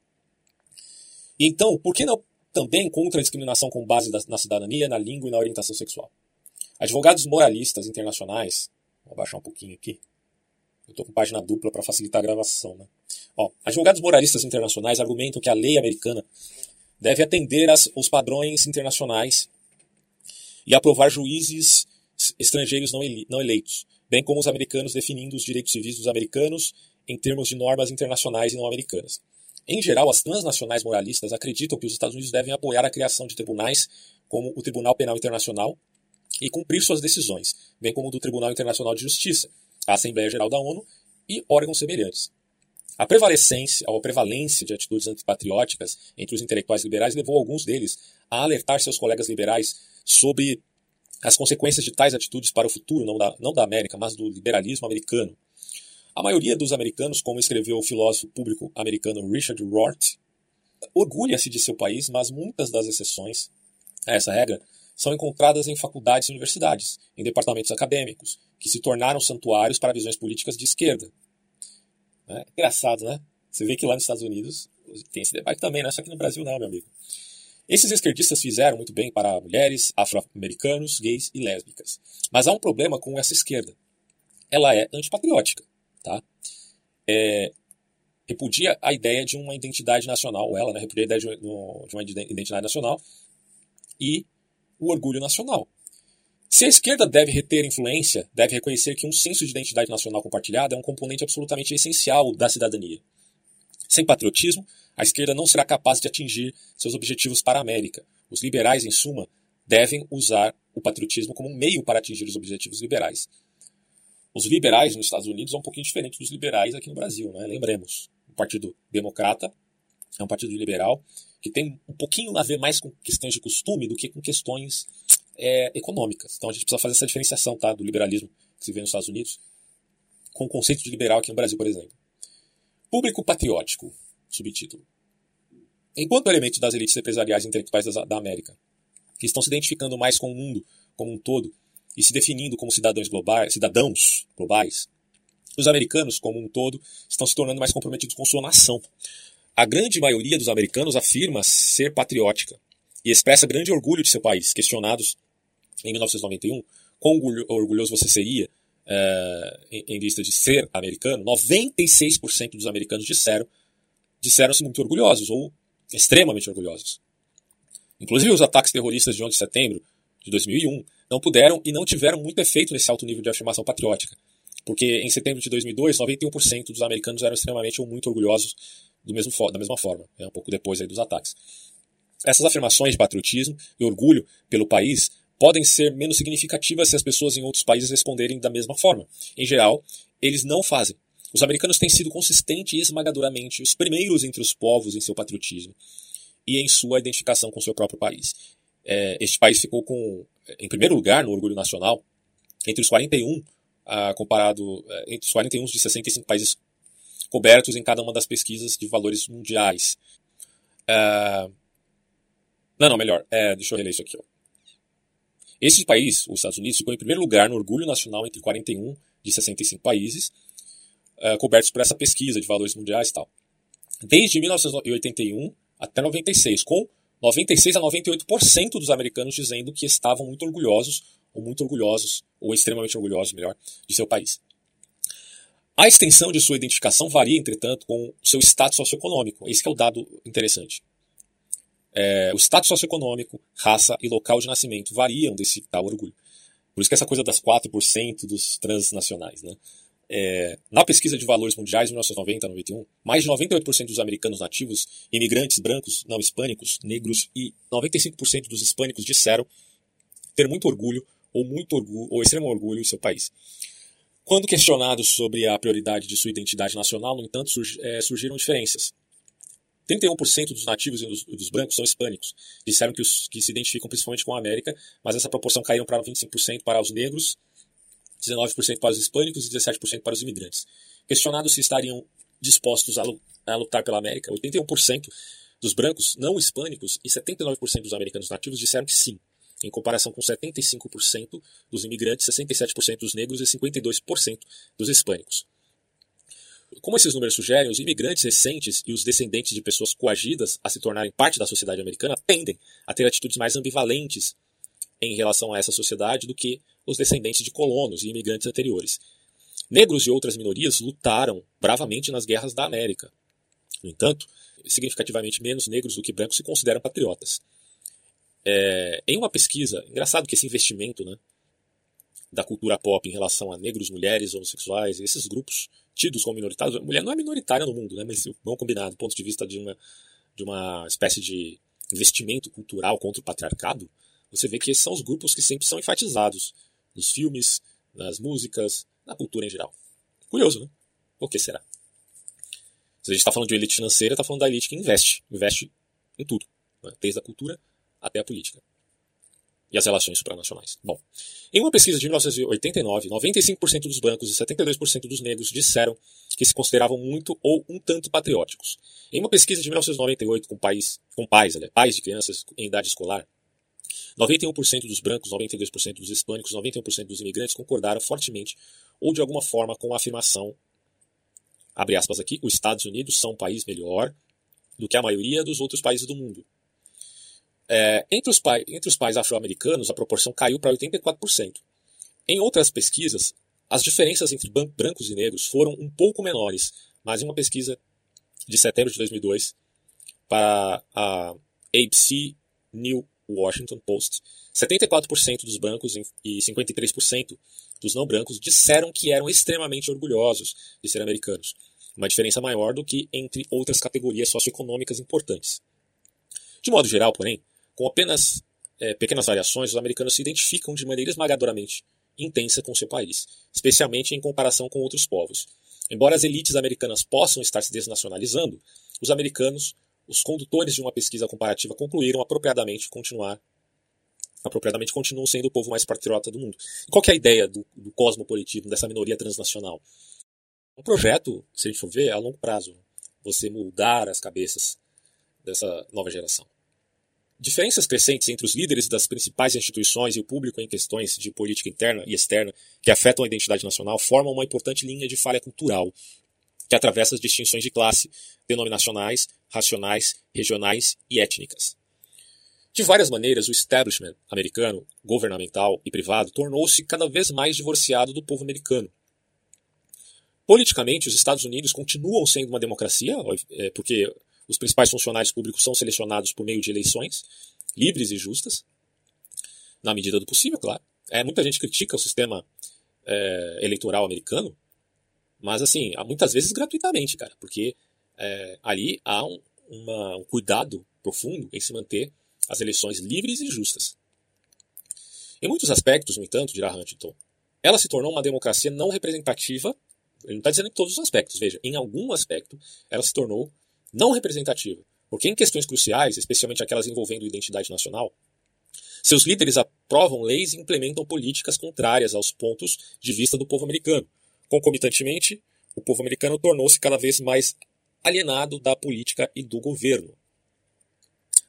E então, por que não também contra a discriminação com base na cidadania, na língua e na orientação sexual? Advogados moralistas internacionais, vou abaixar um pouquinho aqui, eu estou com página dupla para facilitar a gravação, né? Ó, advogados moralistas internacionais argumentam que a lei americana deve atender aos padrões internacionais e aprovar juízes estrangeiros não, não eleitos, bem como os americanos definindo os direitos civis dos americanos em termos de normas internacionais e não americanas. Em geral, as transnacionais moralistas acreditam que os Estados Unidos devem apoiar a criação de tribunais como o Tribunal Penal Internacional e cumprir suas decisões, bem como do Tribunal Internacional de Justiça, a Assembleia Geral da ONU e órgãos semelhantes. A prevalência, a prevalência de atitudes antipatrióticas entre os intelectuais liberais levou alguns deles a alertar seus colegas liberais sobre as consequências de tais atitudes para o futuro, não da, não da América, mas do liberalismo americano. A maioria dos americanos, como escreveu o filósofo público americano Richard Rorty, orgulha-se de seu país, mas muitas das exceções a essa regra são encontradas em faculdades e universidades, em departamentos acadêmicos, que se tornaram santuários para visões políticas de esquerda. É engraçado, né? Você vê que lá nos Estados Unidos tem esse debate também, não é só aqui no Brasil não, meu amigo. Esses esquerdistas fizeram muito bem para mulheres, afro-americanos, gays e lésbicas. Mas há um problema com essa esquerda. Ela é antipatriótica. Tá? É, repudia a ideia de uma identidade nacional, ela né, repudia a ideia de uma identidade nacional e o orgulho nacional. Se a esquerda deve reter influência, deve reconhecer que um senso de identidade nacional compartilhada é um componente absolutamente essencial da cidadania. Sem patriotismo, a esquerda não será capaz de atingir seus objetivos para a América. Os liberais, em suma, devem usar o patriotismo como um meio para atingir os objetivos liberais. Os liberais nos Estados Unidos são um pouquinho diferentes dos liberais aqui no Brasil, né? lembremos. O Partido Democrata é um partido liberal que tem um pouquinho a ver mais com questões de costume do que com questões é, econômicas. Então a gente precisa fazer essa diferenciação tá, do liberalismo que se vê nos Estados Unidos com o conceito de liberal aqui no Brasil, por exemplo. Público patriótico, subtítulo. Enquanto elementos das elites empresariais e intelectuais da América, que estão se identificando mais com o mundo como um todo e se definindo como cidadãos globais, cidadãos globais, os americanos, como um todo, estão se tornando mais comprometidos com sua nação. A grande maioria dos americanos afirma ser patriótica e expressa grande orgulho de seu país. Questionados em 1991 quão orgulhoso você seria é, em, em vista de ser americano, 96% dos americanos disseram disseram-se muito orgulhosos ou extremamente orgulhosos. Inclusive os ataques terroristas de 11 de setembro de 2001 não puderam e não tiveram muito efeito nesse alto nível de afirmação patriótica. Porque em setembro de 2002, 91% dos americanos eram extremamente ou muito orgulhosos do mesmo, da mesma forma, né, um pouco depois aí dos ataques. Essas afirmações de patriotismo e orgulho pelo país podem ser menos significativas se as pessoas em outros países responderem da mesma forma. Em geral, eles não fazem. Os americanos têm sido consistente e esmagadoramente os primeiros entre os povos em seu patriotismo e em sua identificação com seu próprio país. É, este país ficou com, em primeiro lugar no orgulho nacional entre os 41 ah, comparado eh, entre os 41 de 65 países cobertos em cada uma das pesquisas de valores mundiais. Ah, não, não, melhor. É, deixa eu reler isso aqui. Ó. Esse país, os Estados Unidos, ficou em primeiro lugar no orgulho nacional entre 41 de 65 países uh, cobertos por essa pesquisa de valores mundiais e tal. Desde 1981 até 96, com 96 a 98% dos americanos dizendo que estavam muito orgulhosos ou muito orgulhosos, ou extremamente orgulhosos, melhor, de seu país. A extensão de sua identificação varia, entretanto, com seu status socioeconômico. Esse é o dado interessante. É, o status socioeconômico, raça e local de nascimento variam desse tal orgulho. Por isso que essa coisa das 4% dos transnacionais. Né? É, na pesquisa de valores mundiais de 1990 91, mais de 98% dos americanos nativos, imigrantes brancos, não hispânicos, negros e 95% dos hispânicos disseram ter muito orgulho ou muito orgulho, ou extremo orgulho em seu país. Quando questionados sobre a prioridade de sua identidade nacional, no entanto, é, surgiram diferenças. 31% dos nativos e dos, dos, brancos são hispânicos. Disseram que, os, que se identificam principalmente com a América, mas essa proporção caiu para 25% para os negros, 19% para os hispânicos e 17% para os imigrantes. Questionados se estariam dispostos a, a lutar pela América, 81% dos brancos não hispânicos e 79% dos americanos nativos disseram que sim em comparação com 75% dos imigrantes, 67% dos negros e 52% dos hispânicos. Como esses números sugerem, os imigrantes recentes e os descendentes de pessoas coagidas a se tornarem parte da sociedade americana tendem a ter atitudes mais ambivalentes em relação a essa sociedade do que os descendentes de colonos e imigrantes anteriores. Negros e outras minorias lutaram bravamente nas guerras da América. No entanto, significativamente menos negros do que brancos se consideram patriotas. É, em uma pesquisa, engraçado que esse investimento né, da cultura pop em relação a negros, mulheres, homossexuais, esses grupos tidos como minoritários, a mulher não é minoritária no mundo, né, mas vamos combinar do ponto de vista de uma, de uma espécie de investimento cultural contra o patriarcado, você vê que esses são os grupos que sempre são enfatizados nos filmes, nas músicas, na cultura em geral. Curioso, né? Por que será? Se a gente está falando de elite financeira, está falando da elite que investe, investe em tudo, né? desde a cultura até a política. e as relações supranacionais. Bom, em uma pesquisa de 1989, 95% dos brancos e 72% dos negros disseram que se consideravam muito ou um tanto patrióticos. Em uma pesquisa de 1998 com, pais, com pais, aliás, pais de crianças em idade escolar, 91% dos brancos, 92% dos hispânicos, 91% dos imigrantes concordaram fortemente ou de alguma forma com a afirmação, abre aspas aqui, os Estados Unidos são um país melhor do que a maioria dos outros países do mundo. É, entre, os entre os pais afro-americanos, a proporção caiu para 84%. Em outras pesquisas, as diferenças entre brancos e negros foram um pouco menores, mas em uma pesquisa de setembro de 2002 para a ABC New Washington Post, 74% dos brancos e 53% dos não brancos disseram que eram extremamente orgulhosos de ser americanos, uma diferença maior do que entre outras categorias socioeconômicas importantes. De modo geral, porém, com apenas é, pequenas variações, os americanos se identificam de maneira esmagadoramente intensa com seu país, especialmente em comparação com outros povos. Embora as elites americanas possam estar se desnacionalizando, os americanos, os condutores de uma pesquisa comparativa, concluíram apropriadamente continuar apropriadamente continuam sendo o povo mais patriota do mundo. E qual é a ideia do, do cosmopolitismo, dessa minoria transnacional? Um projeto, se a gente for ver, é a longo prazo. Você mudar as cabeças dessa nova geração. Diferenças crescentes entre os líderes das principais instituições e o público em questões de política interna e externa que afetam a identidade nacional formam uma importante linha de falha cultural que atravessa as distinções de classe, denominacionais, racionais, regionais e étnicas. De várias maneiras, o establishment americano, governamental e privado, tornou-se cada vez mais divorciado do povo americano. Politicamente, os Estados Unidos continuam sendo uma democracia, é, porque os principais funcionários públicos são selecionados por meio de eleições livres e justas, na medida do possível, claro. É, muita gente critica o sistema é, eleitoral americano, mas assim, muitas vezes gratuitamente, cara, porque é, ali há um, uma, um cuidado profundo em se manter as eleições livres e justas. Em muitos aspectos, no entanto, dirá Huntington, ela se tornou uma democracia não representativa. Ele não está dizendo em todos os aspectos, veja, em algum aspecto ela se tornou não representativa, porque em questões cruciais, especialmente aquelas envolvendo identidade nacional, seus líderes aprovam leis e implementam políticas contrárias aos pontos de vista do povo americano. Concomitantemente, o povo americano tornou-se cada vez mais alienado da política e do governo.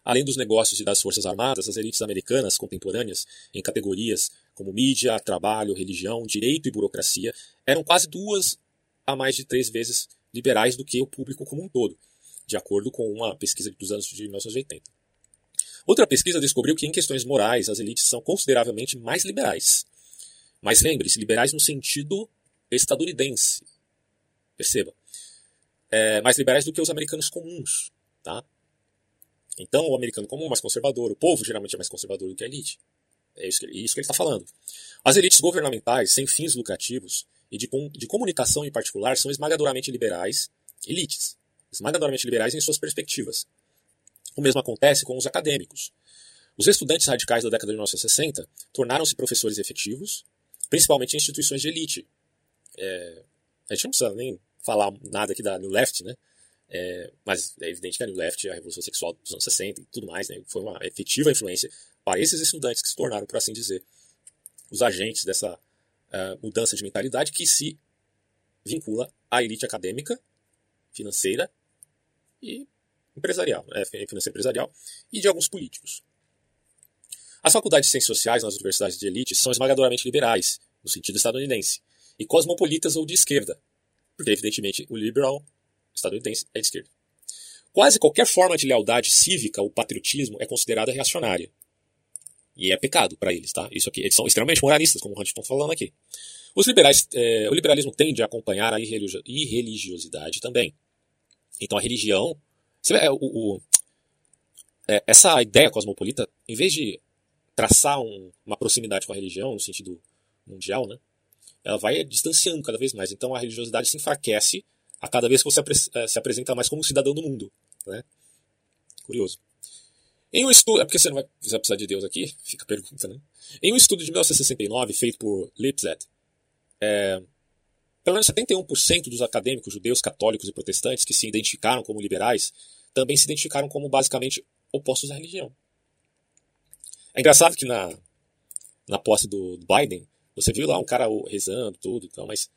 Além dos negócios e das forças armadas, as elites americanas contemporâneas, em categorias como mídia, trabalho, religião, direito e burocracia, eram quase duas a mais de três vezes liberais do que o público como um todo, de acordo com uma pesquisa dos anos de 1980. Outra pesquisa descobriu que, em questões morais, as elites são consideravelmente mais liberais. Mas lembre-se, liberais no sentido estadunidense. Perceba. É, mais liberais do que os americanos comuns. Tá? Então, o americano comum é mais conservador, o povo geralmente é mais conservador do que a elite. É isso que, isso que ele está falando. As elites governamentais, sem fins lucrativos, e de, de comunicação em particular, são esmagadoramente liberais, elites esmagadoramente liberais em suas perspectivas. O mesmo acontece com os acadêmicos. Os estudantes radicais da década de 1960 tornaram-se professores efetivos, principalmente em instituições de elite. É, a gente não precisa nem falar nada aqui da New Left, né? É, mas é evidente que a New Left, a Revolução Sexual dos anos 60 e tudo mais, né, foi uma efetiva influência para esses estudantes que se tornaram, por assim dizer, os agentes dessa uh, mudança de mentalidade que se vincula à elite acadêmica, financeira e empresarial, é, financeira empresarial, e de alguns políticos. As faculdades de ciências sociais nas universidades de elite são esmagadoramente liberais, no sentido estadunidense, e cosmopolitas ou de esquerda, porque, evidentemente, o liberal estadunidense é de esquerda. Quase qualquer forma de lealdade cívica ou patriotismo é considerada reacionária. E é pecado para eles, tá? Isso aqui, eles são extremamente moralistas, como o Huntington está falando aqui. Os liberais, é, o liberalismo tende a acompanhar a irreligiosidade também. Então a religião. Vê, o, o, é, essa ideia cosmopolita, em vez de traçar um, uma proximidade com a religião, no sentido mundial, né, ela vai distanciando cada vez mais. Então a religiosidade se enfraquece a cada vez que você é, se apresenta mais como cidadão do mundo. Né? Curioso. Em um estudo, é porque você não vai precisar de Deus aqui, fica a pergunta, né? Em um estudo de 1969 feito por Lipset, é, pelo menos 71% dos acadêmicos judeus, católicos e protestantes que se identificaram como liberais também se identificaram como basicamente opostos à religião. É engraçado que na, na posse do Biden, você viu lá um cara rezando, tudo, então, mas,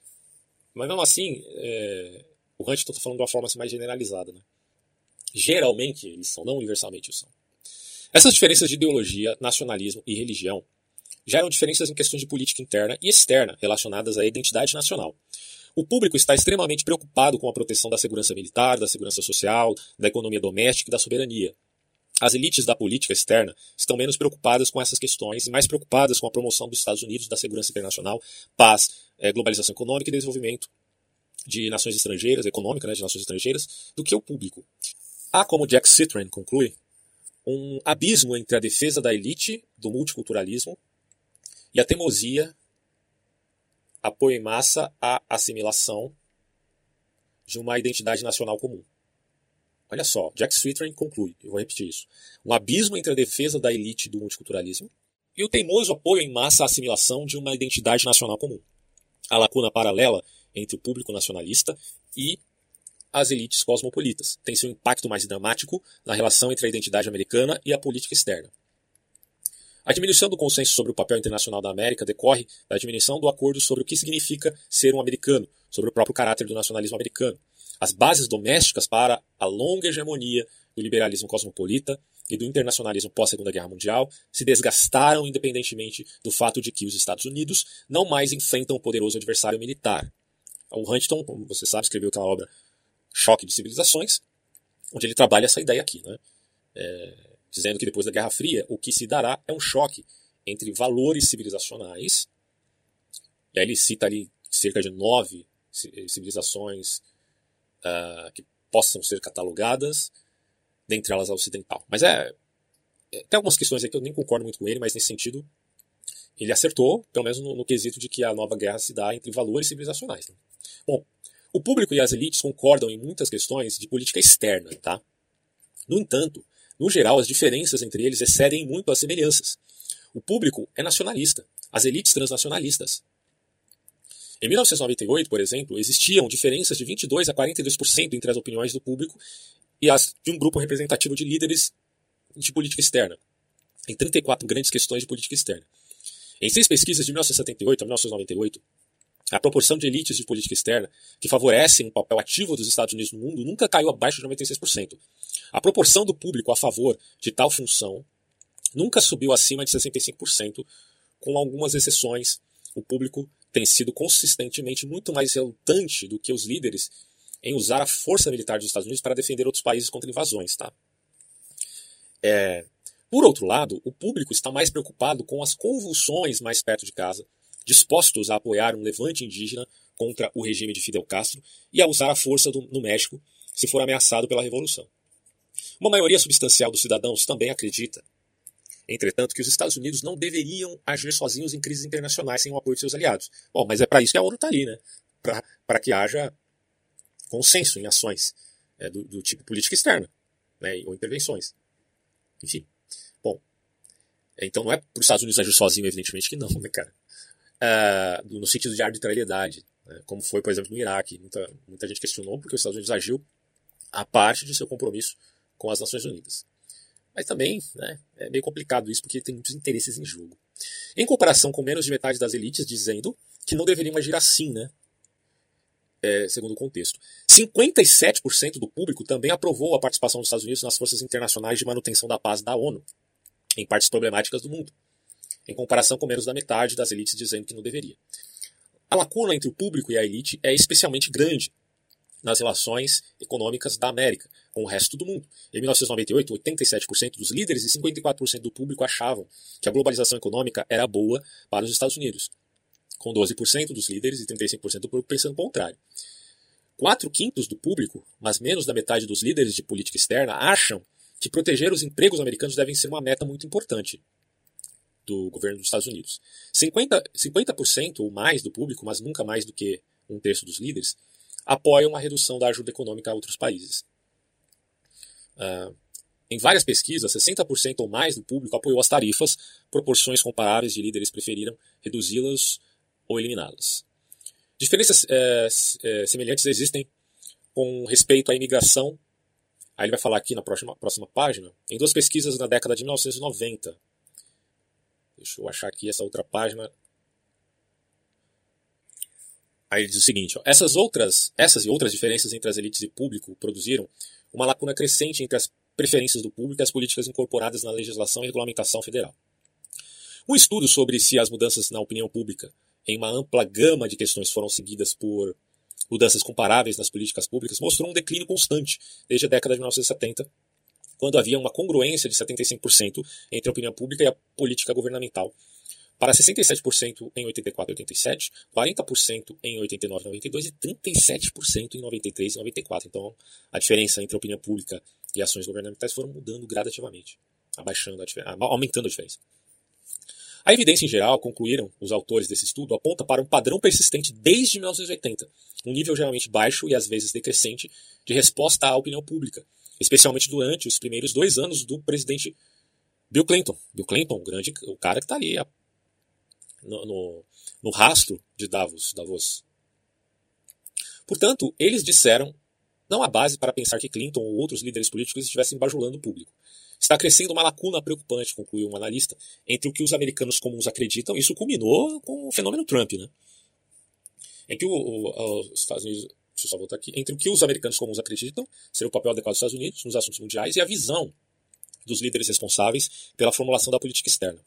mas mesmo assim, é, o Huntington está falando de uma forma assim, mais generalizada. Né? Geralmente eles são, não universalmente são. Essas diferenças de ideologia, nacionalismo e religião geram diferenças em questões de política interna e externa relacionadas à identidade nacional. O público está extremamente preocupado com a proteção da segurança militar, da segurança social, da economia doméstica e da soberania. As elites da política externa estão menos preocupadas com essas questões e mais preocupadas com a promoção dos Estados Unidos, da segurança internacional, paz, eh, globalização econômica e desenvolvimento de nações estrangeiras, econômica né, de nações estrangeiras, do que o público. Há, como Jack Citron conclui, um abismo entre a defesa da elite do multiculturalismo e a teimosia, apoio em massa à assimilação de uma identidade nacional comum. Olha só, Jack Swittern conclui, eu vou repetir isso, um abismo entre a defesa da elite do multiculturalismo e o teimoso apoio em massa à assimilação de uma identidade nacional comum. A lacuna paralela entre o público nacionalista e as elites cosmopolitas. Tem seu impacto mais dramático na relação entre a identidade americana e a política externa. A diminuição do consenso sobre o papel internacional da América decorre da diminuição do acordo sobre o que significa ser um americano, sobre o próprio caráter do nacionalismo americano. As bases domésticas para a longa hegemonia do liberalismo cosmopolita e do internacionalismo pós-Segunda Guerra Mundial se desgastaram independentemente do fato de que os Estados Unidos não mais enfrentam o poderoso adversário militar. O Huntington, como você sabe, escreveu aquela obra Choque de Civilizações, onde ele trabalha essa ideia aqui, né? É, dizendo que depois da Guerra Fria, o que se dará é um choque entre valores civilizacionais, e aí ele cita ali cerca de nove civilizações uh, que possam ser catalogadas, dentre elas a ocidental. Mas é, é, Tem algumas questões aí que eu nem concordo muito com ele, mas nesse sentido ele acertou, pelo menos no, no quesito de que a nova guerra se dá entre valores civilizacionais. Né? Bom, o público e as elites concordam em muitas questões de política externa, tá? No entanto, no geral, as diferenças entre eles excedem muito as semelhanças. O público é nacionalista, as elites transnacionalistas. Em 1998, por exemplo, existiam diferenças de 22 a 42% entre as opiniões do público e as de um grupo representativo de líderes de política externa, em 34 grandes questões de política externa. Em seis pesquisas de 1978 a 1998, a proporção de elites de política externa que favorecem um papel ativo dos Estados Unidos no mundo nunca caiu abaixo de 96%. A proporção do público a favor de tal função nunca subiu acima de 65%, com algumas exceções. O público tem sido consistentemente muito mais relutante do que os líderes em usar a força militar dos Estados Unidos para defender outros países contra invasões. Tá? É, por outro lado, o público está mais preocupado com as convulsões mais perto de casa, dispostos a apoiar um levante indígena contra o regime de Fidel Castro e a usar a força do, no México se for ameaçado pela revolução. Uma maioria substancial dos cidadãos também acredita, entretanto, que os Estados Unidos não deveriam agir sozinhos em crises internacionais sem o apoio de seus aliados. Bom, mas é para isso que a ONU está ali, né? Para que haja consenso em ações é, do, do, tipo política externa né, ou intervenções. Enfim. Bom, então não é para os Estados Unidos agir sozinho, evidentemente que não, né, cara? É, no sentido de arbitrariedade, né, como foi, por exemplo, no Iraque. Muita, muita gente questionou porque os Estados Unidos agiu a parte de seu compromisso com as Nações Unidas. Mas também né, é meio complicado isso porque tem muitos interesses em jogo. Em comparação com menos de metade das elites dizendo que não deveriam agir assim, né? É, segundo o contexto. 57% do público também aprovou a participação dos Estados Unidos nas forças internacionais de manutenção da paz da ONU, em partes problemáticas do mundo, em comparação com menos da metade das elites dizendo que não deveria. A lacuna entre o público e a elite é especialmente grande nas relações econômicas da América com o resto do mundo. Em 1998, 87% dos líderes e 54% do público achavam que a globalização econômica era boa para os Estados Unidos, com 12% dos líderes e 35% do público pensando o contrário. Quatro quintos do público, mas menos da metade dos líderes de política externa, acham que proteger os empregos americanos deve ser uma meta muito importante do governo dos Estados Unidos. 50%, 50 ou mais do público, mas nunca mais do que um terço dos líderes, apoiam a redução da ajuda econômica a outros países. Uh, em várias pesquisas, 60% ou mais do público apoiou as tarifas, proporções comparáveis de líderes preferiram reduzi-las ou eliminá-las. Diferenças é, é, semelhantes existem com respeito à imigração. Aí ele vai falar aqui na próxima, próxima página, em duas pesquisas na década de 1990. Deixa eu achar aqui essa outra página. Aí diz o seguinte: ó, essas outras, essas e outras diferenças entre as elites e público produziram uma lacuna crescente entre as preferências do público e as políticas incorporadas na legislação e regulamentação federal. Um estudo sobre se as mudanças na opinião pública em uma ampla gama de questões foram seguidas por mudanças comparáveis nas políticas públicas mostrou um declínio constante desde a década de 1970, quando havia uma congruência de 75% entre a opinião pública e a política governamental, para 67% em 84 e 87, 40% em 89 e 92 e 37% em 93 e 94. Então, a diferença entre a opinião pública e ações governamentais foram mudando gradativamente, abaixando a aumentando a diferença. A evidência em geral, concluíram os autores desse estudo, aponta para um padrão persistente desde 1980, um nível geralmente baixo e às vezes decrescente de resposta à opinião pública, especialmente durante os primeiros dois anos do presidente Bill Clinton. Bill Clinton, o grande, o cara que está ali no, no, no rastro de Davos, Davos. Portanto, eles disseram não há base para pensar que Clinton ou outros líderes políticos estivessem bajulando o público. Está crescendo uma lacuna preocupante, concluiu um analista, entre o que os americanos comuns acreditam, isso culminou com o fenômeno Trump, né? Em que o, o, os Estados Unidos, deixa eu só voltar aqui, entre o que os americanos comuns acreditam ser o papel adequado dos Estados Unidos nos assuntos mundiais e a visão dos líderes responsáveis pela formulação da política externa.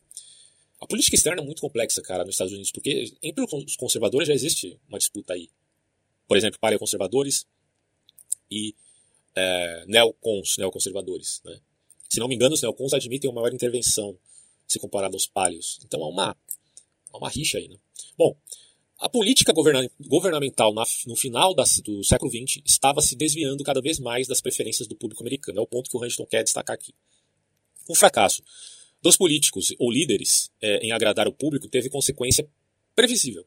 A política externa é muito complexa, cara, nos Estados Unidos, porque entre os conservadores já existe uma disputa aí. Por exemplo, paleoconservadores e é, neocons, neoconservadores. Né? Se não me engano, os neocons admitem uma maior intervenção se comparado aos paleos. Então há uma, há uma rixa aí. Né? Bom, a política governamental no final do século XX estava se desviando cada vez mais das preferências do público americano. É o ponto que o Huntington quer destacar aqui. O fracasso dos políticos ou líderes é, em agradar o público teve consequência previsível.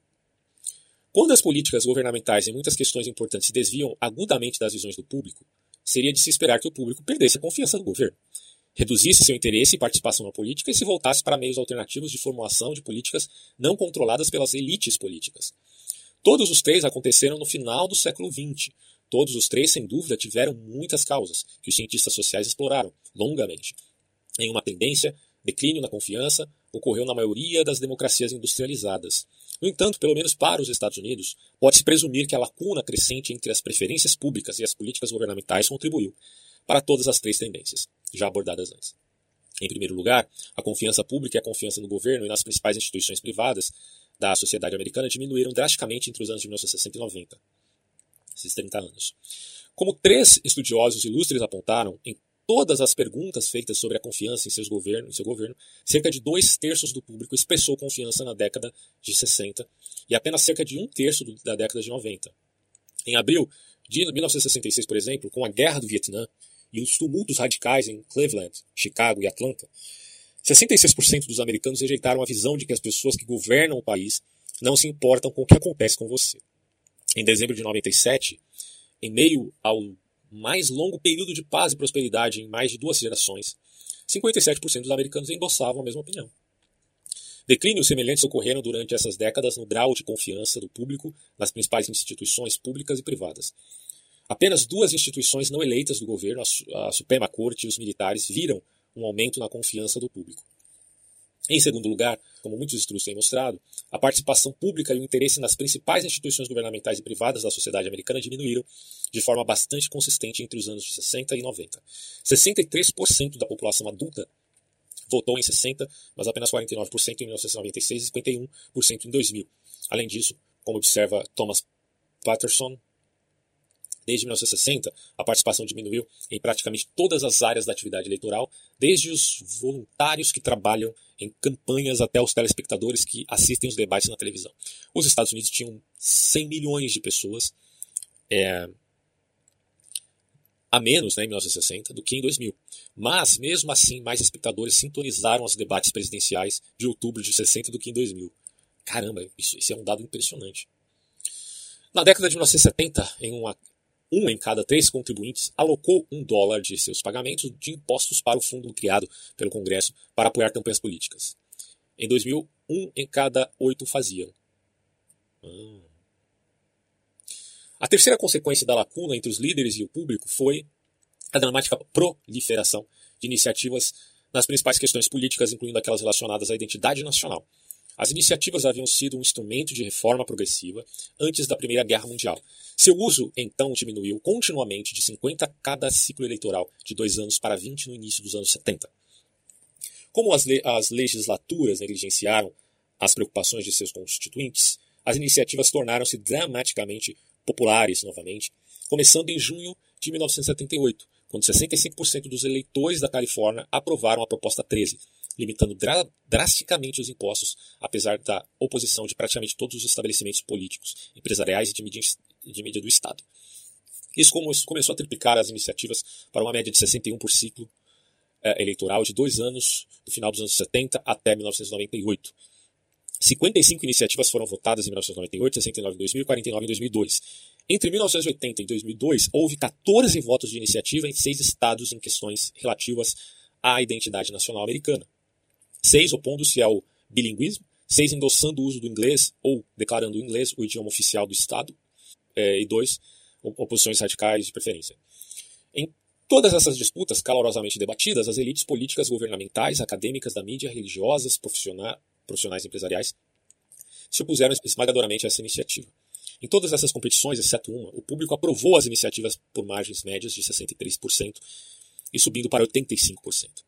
Quando as políticas governamentais em muitas questões importantes se desviam agudamente das visões do público, seria de se esperar que o público perdesse a confiança no governo, reduzisse seu interesse e participação na política e se voltasse para meios alternativos de formulação de políticas não controladas pelas elites políticas. Todos os três aconteceram no final do século XX. Todos os três, sem dúvida, tiveram muitas causas que os cientistas sociais exploraram longamente. Em uma tendência declínio na confiança ocorreu na maioria das democracias industrializadas. No entanto, pelo menos para os Estados Unidos, pode-se presumir que a lacuna crescente entre as preferências públicas e as políticas governamentais contribuiu para todas as três tendências, já abordadas antes. Em primeiro lugar, a confiança pública e a confiança no governo e nas principais instituições privadas da sociedade americana diminuíram drasticamente entre os anos de 1960 e 90, esses 30 anos. Como três estudiosos ilustres apontaram, em todas as perguntas feitas sobre a confiança em, seus governos, em seu governo, cerca de dois terços do público expressou confiança na década de 60 e apenas cerca de um terço da década de 90. Em abril de 1966, por exemplo, com a Guerra do Vietnã e os tumultos radicais em Cleveland, Chicago e Atlanta, 66% dos americanos rejeitaram a visão de que as pessoas que governam o país não se importam com o que acontece com você. Em dezembro de 97, em meio ao mais longo período de paz e prosperidade em mais de duas gerações, 57% dos americanos endossavam a mesma opinião. Declínios semelhantes ocorreram durante essas décadas no grau de confiança do público nas principais instituições públicas e privadas. Apenas duas instituições não eleitas do governo, a Suprema Corte e os militares, viram um aumento na confiança do público. Em segundo lugar, como muitos estudos têm mostrado, a participação pública e o interesse nas principais instituições governamentais e privadas da sociedade americana diminuíram de forma bastante consistente entre os anos de 60 e 90. 63% da população adulta votou em 60, mas apenas 49% em 1996 e 51% em 2000. Além disso, como observa Thomas Patterson, Desde 1960, a participação diminuiu em praticamente todas as áreas da atividade eleitoral, desde os voluntários que trabalham em campanhas até os telespectadores que assistem os debates na televisão. Os Estados Unidos tinham 100 milhões de pessoas é, a menos né, em 1960 do que em 2000. Mas, mesmo assim, mais espectadores sintonizaram os debates presidenciais de outubro de 60 do que em 2000. Caramba, isso, isso é um dado impressionante. Na década de 1970, em uma um em cada três contribuintes alocou um dólar de seus pagamentos de impostos para o fundo criado pelo Congresso para apoiar campanhas políticas. Em 2000, um em cada oito faziam. Ah. A terceira consequência da lacuna entre os líderes e o público foi a dramática proliferação de iniciativas nas principais questões políticas, incluindo aquelas relacionadas à identidade nacional. As iniciativas haviam sido um instrumento de reforma progressiva antes da Primeira Guerra Mundial. Seu uso, então, diminuiu continuamente de 50 cada ciclo eleitoral de dois anos para 20 no início dos anos 70. Como as, le as legislaturas negligenciaram as preocupações de seus constituintes, as iniciativas tornaram-se dramaticamente populares novamente, começando em junho de 1978, quando 65% dos eleitores da Califórnia aprovaram a proposta 13, limitando dra drasticamente os impostos, apesar da oposição de praticamente todos os estabelecimentos políticos, empresariais e de mídia, de mídia do Estado. Isso começou a triplicar as iniciativas para uma média de 61 por ciclo eh, eleitoral de dois anos, do final dos anos 70 até 1998. 55 iniciativas foram votadas em 1998, 69 em 2000 e 49 em 2002. Entre 1980 e 2002, houve 14 votos de iniciativa em seis estados em questões relativas à identidade nacional americana. Seis opondo-se ao bilinguismo, seis endossando o uso do inglês ou declarando o inglês o idioma oficial do Estado, é, e dois, oposições radicais de preferência. Em todas essas disputas calorosamente debatidas, as elites políticas, governamentais, acadêmicas, da mídia, religiosas, profissionais empresariais, se opuseram esmagadoramente a essa iniciativa. Em todas essas competições, exceto uma, o público aprovou as iniciativas por margens médias de 63% e subindo para 85%.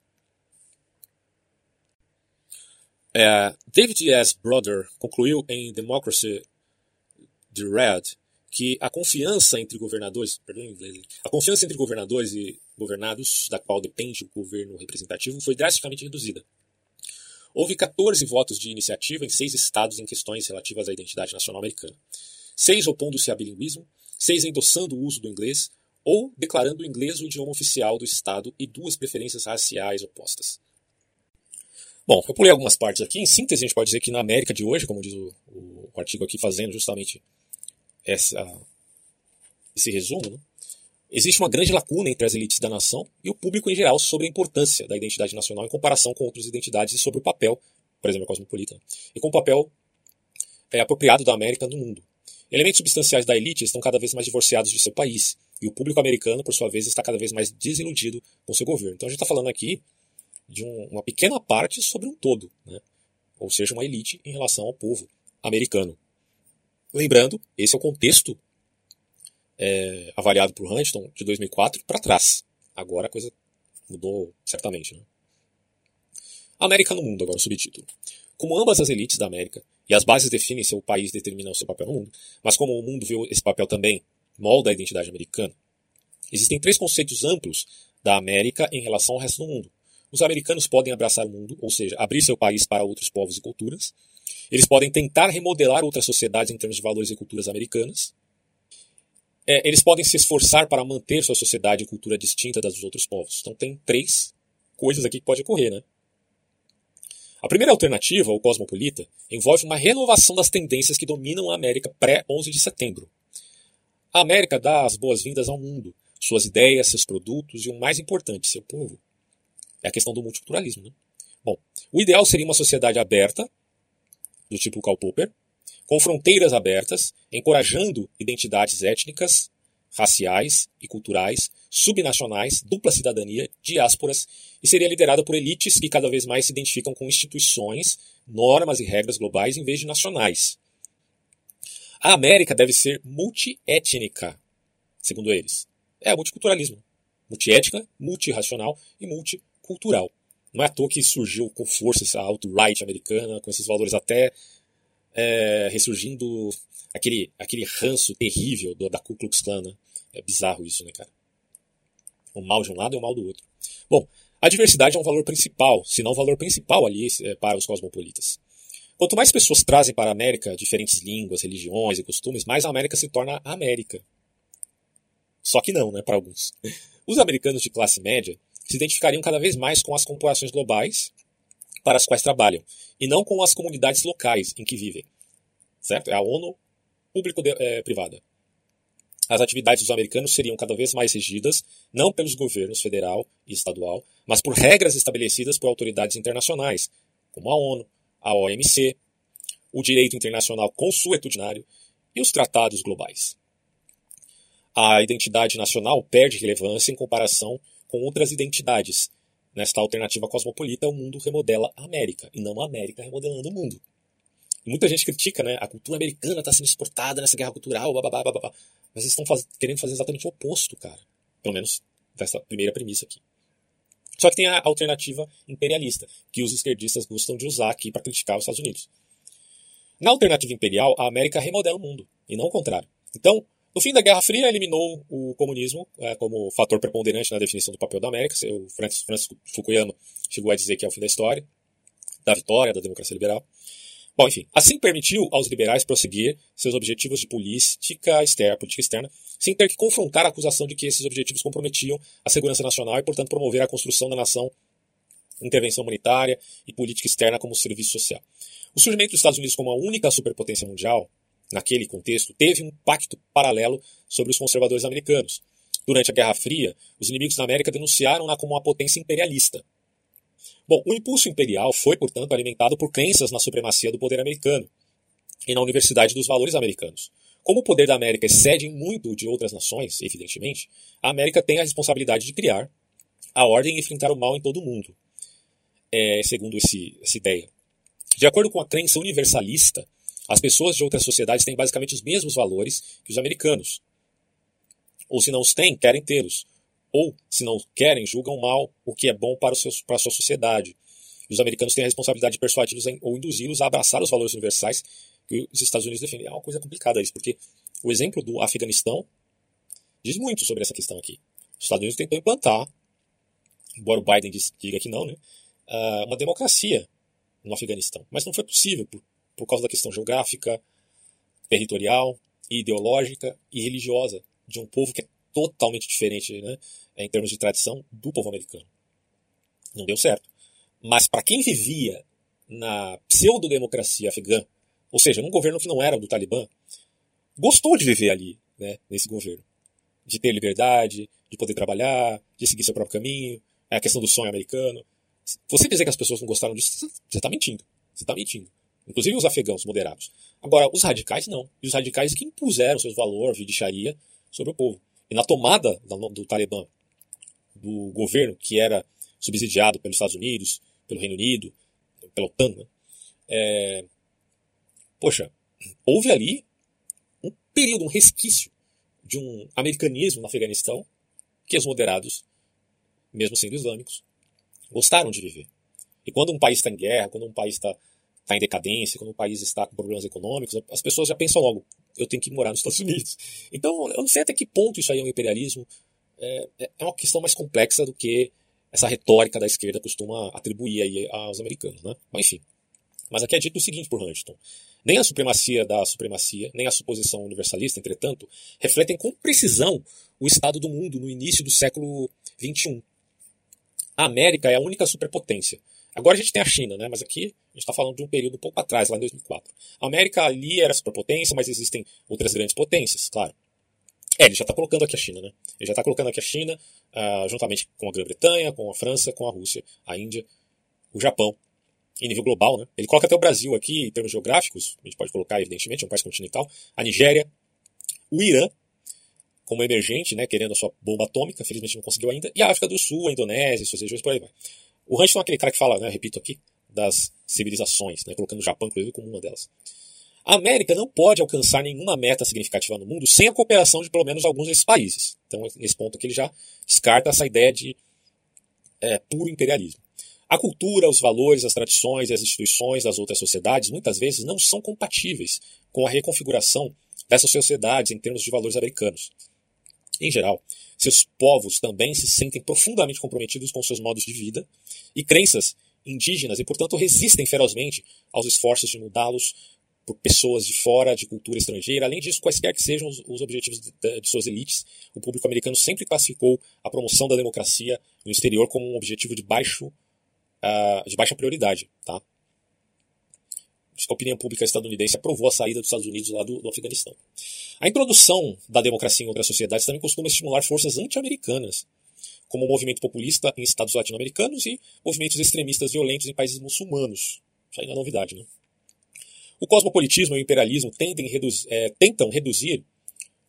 É, David S. Brother concluiu em Democracy the Red que a confiança entre governadores, perdão, inglês, a confiança entre governadores e governados, da qual depende o governo representativo, foi drasticamente reduzida. Houve 14 votos de iniciativa em seis estados em questões relativas à identidade nacional americana seis opondo-se ao bilinguismo, seis endossando o uso do inglês ou declarando o inglês o idioma oficial do Estado e duas preferências raciais opostas. Bom, eu pulei algumas partes aqui. Em síntese, a gente pode dizer que na América de hoje, como diz o, o, o artigo aqui fazendo justamente essa, esse resumo, né? existe uma grande lacuna entre as elites da nação e o público em geral sobre a importância da identidade nacional em comparação com outras identidades e sobre o papel, por exemplo, a cosmopolita, e com o papel é, apropriado da América no mundo. Elementos substanciais da elite estão cada vez mais divorciados de seu país, e o público americano, por sua vez, está cada vez mais desiludido com seu governo. Então a gente está falando aqui de um, uma pequena parte sobre um todo, né? ou seja, uma elite em relação ao povo americano. Lembrando, esse é o contexto é, avaliado por Huntington de 2004 para trás. Agora a coisa mudou certamente. Né? América no mundo, agora o subtítulo. Como ambas as elites da América e as bases definem seu país determinam seu papel no mundo, mas como o mundo vê esse papel também molda a identidade americana, existem três conceitos amplos da América em relação ao resto do mundo. Os americanos podem abraçar o mundo, ou seja, abrir seu país para outros povos e culturas. Eles podem tentar remodelar outras sociedades em termos de valores e culturas americanas. É, eles podem se esforçar para manter sua sociedade e cultura distinta das dos outros povos. Então tem três coisas aqui que pode ocorrer, né? A primeira alternativa, o cosmopolita, envolve uma renovação das tendências que dominam a América pré-11 de setembro. A América dá as boas-vindas ao mundo, suas ideias, seus produtos e, o mais importante, seu povo. É a questão do multiculturalismo. Né? Bom, o ideal seria uma sociedade aberta, do tipo Karl Popper, com fronteiras abertas, encorajando identidades étnicas, raciais e culturais, subnacionais, dupla cidadania, diásporas, e seria liderada por elites que cada vez mais se identificam com instituições, normas e regras globais em vez de nacionais. A América deve ser multiétnica, segundo eles. É multiculturalismo. Multiétnica, multirracional e multicultural. Não é à toa que surgiu com força essa alt-right americana, com esses valores até é, ressurgindo aquele, aquele ranço terrível do, da Ku Klux Klan. Né? É bizarro isso, né, cara? O mal de um lado e o mal do outro. Bom, a diversidade é um valor principal, se não o valor principal ali é, para os cosmopolitas. Quanto mais pessoas trazem para a América diferentes línguas, religiões e costumes, mais a América se torna América. Só que não, né, para alguns. Os americanos de classe média se identificariam cada vez mais com as corporações globais para as quais trabalham, e não com as comunidades locais em que vivem. Certo? É a ONU público-privada. É, as atividades dos americanos seriam cada vez mais regidas, não pelos governos federal e estadual, mas por regras estabelecidas por autoridades internacionais, como a ONU, a OMC, o direito internacional consuetudinário e os tratados globais. A identidade nacional perde relevância em comparação com outras identidades, nesta alternativa cosmopolita, o mundo remodela a América, e não a América remodelando o mundo. E muita gente critica, né? A cultura americana está sendo exportada nessa guerra cultural, bababá, bababá. Mas eles estão faz... querendo fazer exatamente o oposto, cara. Pelo menos dessa primeira premissa aqui. Só que tem a alternativa imperialista, que os esquerdistas gostam de usar aqui para criticar os Estados Unidos. Na alternativa imperial, a América remodela o mundo, e não o contrário. Então, no fim da Guerra Fria, eliminou o comunismo é, como fator preponderante na definição do papel da América. O Francis, Fukuyama chegou a dizer que é o fim da história, da vitória da democracia liberal. Bom, enfim, assim permitiu aos liberais prosseguir seus objetivos de política externa, política externa, sem ter que confrontar a acusação de que esses objetivos comprometiam a segurança nacional e, portanto, promover a construção da nação, intervenção humanitária e política externa como serviço social. O surgimento dos Estados Unidos como a única superpotência mundial, naquele contexto, teve um impacto paralelo sobre os conservadores americanos. Durante a Guerra Fria, os inimigos da América denunciaram-na como uma potência imperialista, Bom, o impulso imperial foi, portanto, alimentado por crenças na supremacia do poder americano e na universidade dos valores americanos. Como o poder da América excede muito de outras nações, evidentemente, a América tem a responsabilidade de criar a ordem e enfrentar o mal em todo o mundo, é, segundo esse, essa ideia. De acordo com a crença universalista, as pessoas de outras sociedades têm basicamente os mesmos valores que os americanos. Ou se não os têm, querem tê-los ou, se não querem, julgam mal o que é bom para, para a sua sociedade. E os americanos têm a responsabilidade de persuadi-los ou induzi-los a abraçar os valores universais que os Estados Unidos defendem. É uma coisa complicada isso, porque o exemplo do Afeganistão diz muito sobre essa questão aqui. Os Estados Unidos tentou implantar, embora o Biden diga que não, né, ah, uma democracia no Afeganistão. Mas não foi possível por, por causa da questão geográfica, territorial, ideológica e religiosa de um povo que é totalmente diferente, né, em termos de tradição, do povo americano. Não deu certo. Mas para quem vivia na pseudo-democracia afegã, ou seja, num governo que não era do Talibã, gostou de viver ali, né, nesse governo. De ter liberdade, de poder trabalhar, de seguir seu próprio caminho, é a questão do sonho americano. Você dizer que as pessoas não gostaram disso, você está mentindo. Você está mentindo. Inclusive os afegãos moderados. Agora, os radicais não. E os radicais que impuseram seus valores de Sharia sobre o povo. E na tomada do Talibã, do governo que era subsidiado pelos Estados Unidos, pelo Reino Unido, pela OTAN, né? é, poxa, houve ali um período, um resquício de um americanismo no Afeganistão que os moderados, mesmo sendo islâmicos, gostaram de viver. E quando um país está em guerra, quando um país está tá em decadência, quando um país está com problemas econômicos, as pessoas já pensam logo, eu tenho que morar nos Estados Unidos. Então, eu não sei até que ponto isso aí é um imperialismo. É, é uma questão mais complexa do que essa retórica da esquerda costuma atribuir aí aos americanos, né? Mas enfim. Mas aqui é dito o seguinte por Huntington. Nem a supremacia da supremacia, nem a suposição universalista, entretanto, refletem com precisão o estado do mundo no início do século XXI. A América é a única superpotência. Agora a gente tem a China, né? mas aqui a gente está falando de um período um pouco atrás, lá em 2004. A América ali era superpotência, mas existem outras grandes potências, claro. É, ele já está colocando aqui a China, né? Ele já está colocando aqui a China, uh, juntamente com a Grã-Bretanha, com a França, com a Rússia, a Índia, o Japão, em nível global, né? Ele coloca até o Brasil aqui, em termos geográficos, a gente pode colocar, evidentemente, é um país continental, a Nigéria, o Irã, como emergente, né, querendo a sua bomba atômica, felizmente não conseguiu ainda, e a África do Sul, a Indonésia, suas regiões por aí vai. O Huntington é aquele cara que fala, né, repito aqui, das civilizações, né, colocando o Japão, inclusive, como uma delas. A América não pode alcançar nenhuma meta significativa no mundo sem a cooperação de pelo menos alguns desses países. Então, nesse ponto aqui, ele já descarta essa ideia de é, puro imperialismo. A cultura, os valores, as tradições e as instituições das outras sociedades muitas vezes não são compatíveis com a reconfiguração dessas sociedades em termos de valores americanos. Em geral, seus povos também se sentem profundamente comprometidos com seus modos de vida e crenças indígenas e, portanto, resistem ferozmente aos esforços de mudá-los por pessoas de fora, de cultura estrangeira. Além disso, quaisquer que sejam os, os objetivos de, de, de, suas elites, o público americano sempre classificou a promoção da democracia no exterior como um objetivo de, baixo, uh, de baixa prioridade. Tá? A opinião pública estadunidense aprovou a saída dos Estados Unidos lá do, do Afeganistão. A introdução da democracia em outras sociedades também costuma estimular forças anti-americanas, como o movimento populista em estados latino-americanos e movimentos extremistas violentos em países muçulmanos. Isso não é novidade, né? O cosmopolitismo e o imperialismo reduz, é, tentam reduzir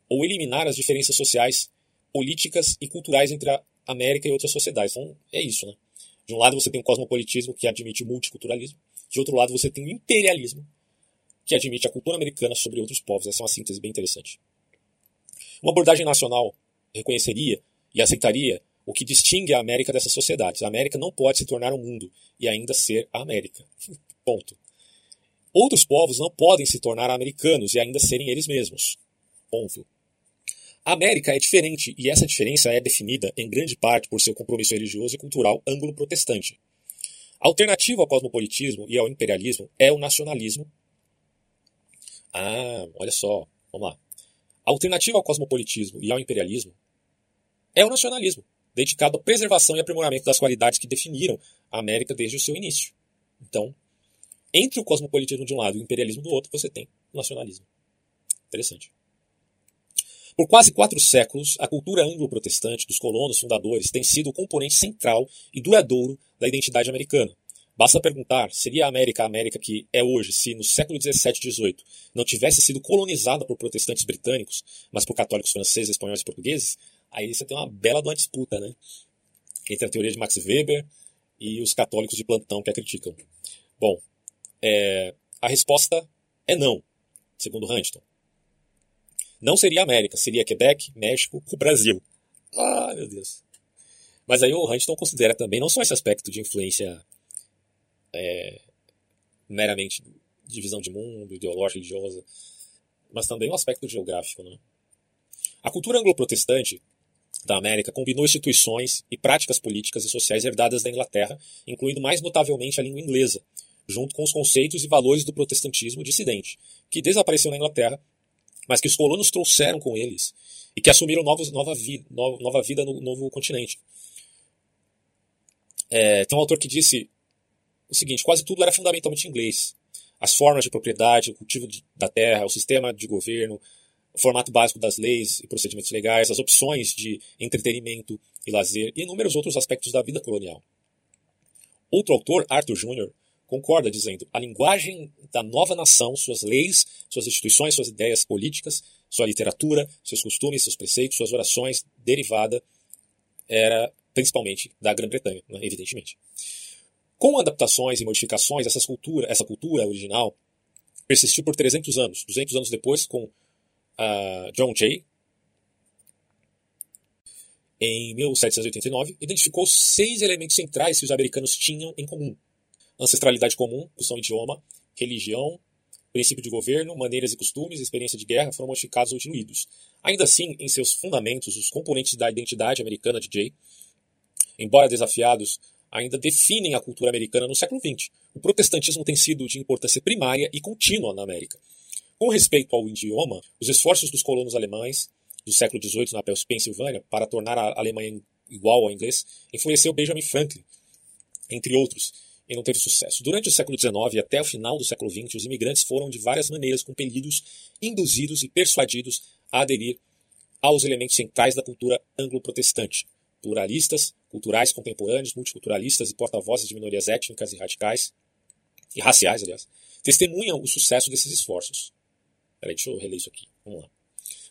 ou eliminar as diferenças sociais, políticas e culturais entre a América e outras sociedades. Então, é isso, né? De um lado você tem o cosmopolitismo que admite o multiculturalismo, de outro lado você tem o imperialismo que admite a cultura americana sobre outros povos. Essa é uma síntese bem interessante. Uma abordagem nacional reconheceria e aceitaria o que distingue a América dessas sociedades. A América não pode se tornar um mundo e ainda ser a América. Ponto. Outros povos não podem se tornar americanos e ainda serem eles mesmos. Ponto. A América é diferente e essa diferença é definida em grande parte por seu compromisso religioso e cultural anglo-protestante. A alternativa ao cosmopolitismo e ao imperialismo é o nacionalismo. Ah, olha só, vamos lá. A alternativa ao cosmopolitismo e ao imperialismo é o nacionalismo, dedicado à preservação e aprimoramento das qualidades que definiram a América desde o seu início. Então, entre o cosmopolitismo de um lado e o imperialismo do outro, você tem o nacionalismo. Interessante. Por quase quatro séculos, a cultura anglo-protestante dos colonos fundadores tem sido o componente central e duradouro da identidade americana. Basta perguntar, seria a América a América que é hoje se no século XVII e XVIII não tivesse sido colonizada por protestantes britânicos, mas por católicos franceses, espanhóis e portugueses? Aí você tem uma bela uma disputa, né? Entre a teoria de Max Weber e os católicos de plantão que a criticam. Bom, é, a resposta é não, segundo Huntington. Não seria América, seria Quebec, México, o Brasil. Ah, meu Deus. Mas aí o Huntington considera também não só esse aspecto de influência é, meramente de visão de mundo, ideológica, religiosa, mas também o aspecto geográfico. Né? A cultura anglo-protestante da América combinou instituições e práticas políticas e sociais herdadas da Inglaterra, incluindo mais notavelmente a língua inglesa, junto com os conceitos e valores do protestantismo dissidente, que desapareceu na Inglaterra, mas que os colonos trouxeram com eles e que assumiram novos, nova, vi, no, nova vida no novo continente. É, tem um autor que disse o seguinte: quase tudo era fundamentalmente inglês. As formas de propriedade, o cultivo de, da terra, o sistema de governo, o formato básico das leis e procedimentos legais, as opções de entretenimento e lazer e inúmeros outros aspectos da vida colonial. Outro autor, Arthur Jr., concorda dizendo: a linguagem da nova nação, suas leis, suas instituições, suas ideias políticas, sua literatura, seus costumes, seus preceitos, suas orações, derivada era principalmente da Grã-Bretanha, né, evidentemente. Com adaptações e modificações, essa cultura, essa cultura original persistiu por 300 anos. 200 anos depois, com uh, John Jay, em 1789, identificou seis elementos centrais que os americanos tinham em comum ancestralidade comum, que são idioma, religião, princípio de governo, maneiras e costumes, experiência de guerra foram modificados ou diluídos. Ainda assim, em seus fundamentos, os componentes da identidade americana de Jay, embora desafiados, ainda definem a cultura americana no século XX. O protestantismo tem sido de importância primária e contínua na América. Com respeito ao idioma, os esforços dos colonos alemães do século XVIII na Pensilvânia para tornar a Alemanha igual ao inglês influenciou Benjamin Franklin, entre outros, e não teve sucesso. Durante o século XIX e até o final do século XX, os imigrantes foram de várias maneiras compelidos, induzidos e persuadidos a aderir aos elementos centrais da cultura anglo-protestante. Pluralistas, culturais contemporâneos, multiculturalistas e porta-vozes de minorias étnicas e radicais, e raciais, aliás, testemunham o sucesso desses esforços. Peraí, deixa eu reler isso aqui. Vamos lá.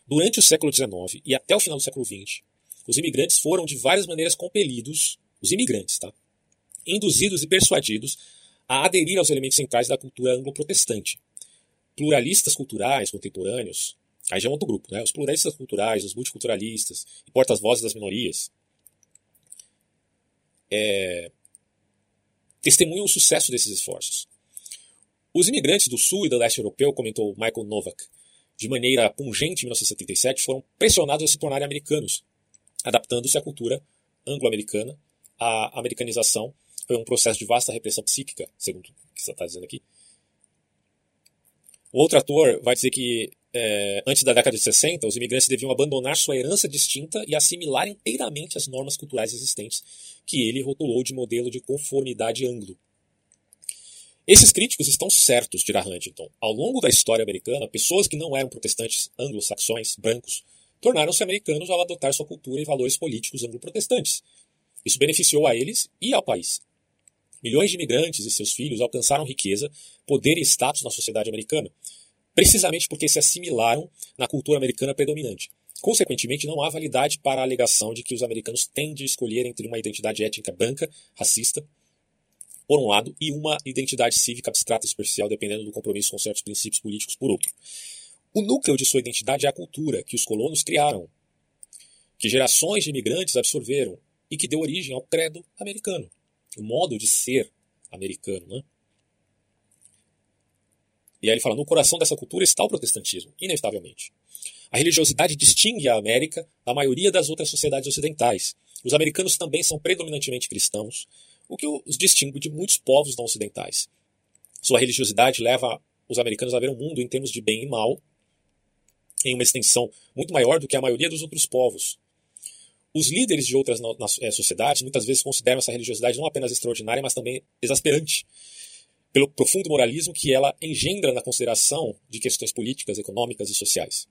Durante o século XIX e até o final do século XX, os imigrantes foram de várias maneiras compelidos, os imigrantes, tá? Induzidos e persuadidos a aderir aos elementos centrais da cultura anglo-protestante. Pluralistas culturais contemporâneos, aí já é outro grupo, né? os pluralistas culturais, os multiculturalistas e portas-vozes das minorias, é, testemunham o sucesso desses esforços. Os imigrantes do sul e do leste europeu, comentou Michael Novak, de maneira pungente em 1977, foram pressionados a se tornarem americanos, adaptando-se à cultura anglo-americana, à americanização foi um processo de vasta repressão psíquica, segundo o que você está dizendo aqui. O outro ator vai dizer que é, antes da década de 60, os imigrantes deviam abandonar sua herança distinta e assimilar inteiramente as normas culturais existentes, que ele rotulou de modelo de conformidade anglo. Esses críticos estão certos, dirá Huntington. Ao longo da história americana, pessoas que não eram protestantes anglo-saxões, brancos, tornaram-se americanos ao adotar sua cultura e valores políticos anglo-protestantes. Isso beneficiou a eles e ao país. Milhões de imigrantes e seus filhos alcançaram riqueza, poder e status na sociedade americana, precisamente porque se assimilaram na cultura americana predominante. Consequentemente, não há validade para a alegação de que os americanos têm de escolher entre uma identidade étnica branca, racista, por um lado, e uma identidade cívica abstrata e superficial, dependendo do compromisso com certos princípios políticos, por outro. O núcleo de sua identidade é a cultura que os colonos criaram, que gerações de imigrantes absorveram e que deu origem ao credo americano, o modo de ser americano. Né? E aí ele fala: no coração dessa cultura está o protestantismo, inevitavelmente. A religiosidade distingue a América da maioria das outras sociedades ocidentais. Os americanos também são predominantemente cristãos, o que os distingue de muitos povos não ocidentais. Sua religiosidade leva os americanos a ver o mundo em termos de bem e mal, em uma extensão muito maior do que a maioria dos outros povos. Os líderes de outras eh, sociedades muitas vezes consideram essa religiosidade não apenas extraordinária, mas também exasperante, pelo profundo moralismo que ela engendra na consideração de questões políticas, econômicas e sociais.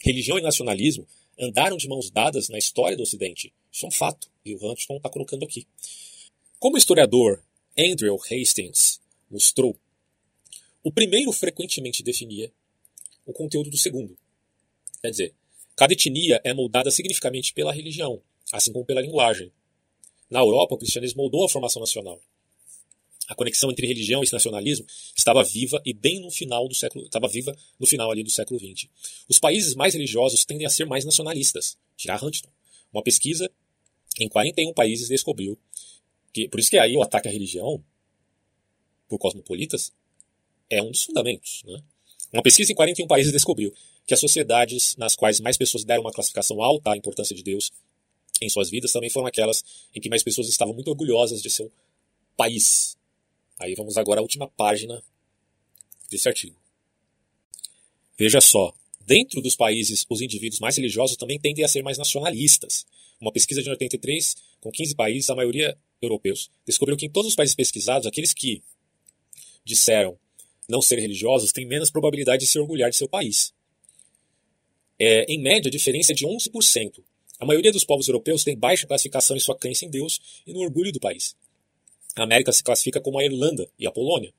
Religião e nacionalismo andaram de mãos dadas na história do Ocidente. Isso é um fato, e o Huntington está colocando aqui. Como o historiador Andrew Hastings mostrou, o primeiro frequentemente definia o conteúdo do segundo. Quer dizer, cada etnia é moldada significativamente pela religião, assim como pela linguagem. Na Europa, o cristianismo moldou a formação nacional. A conexão entre religião e nacionalismo estava viva e bem no final do século estava viva no final ali do século XX. Os países mais religiosos tendem a ser mais nacionalistas. Tirar Huntington. Uma pesquisa em 41 países descobriu que por isso que aí o ataque à religião por cosmopolitas é um dos fundamentos, né? Uma pesquisa em 41 países descobriu que as sociedades nas quais mais pessoas deram uma classificação alta à importância de Deus em suas vidas também foram aquelas em que mais pessoas estavam muito orgulhosas de seu país, Aí vamos agora à última página desse artigo. Veja só, dentro dos países, os indivíduos mais religiosos também tendem a ser mais nacionalistas. Uma pesquisa de 83, com 15 países, a maioria europeus, descobriu que em todos os países pesquisados, aqueles que disseram não ser religiosos têm menos probabilidade de se orgulhar de seu país. É, em média, a diferença é de 11%. A maioria dos povos europeus tem baixa classificação em sua crença em Deus e no orgulho do país. A América se classifica como a Irlanda e a Polônia,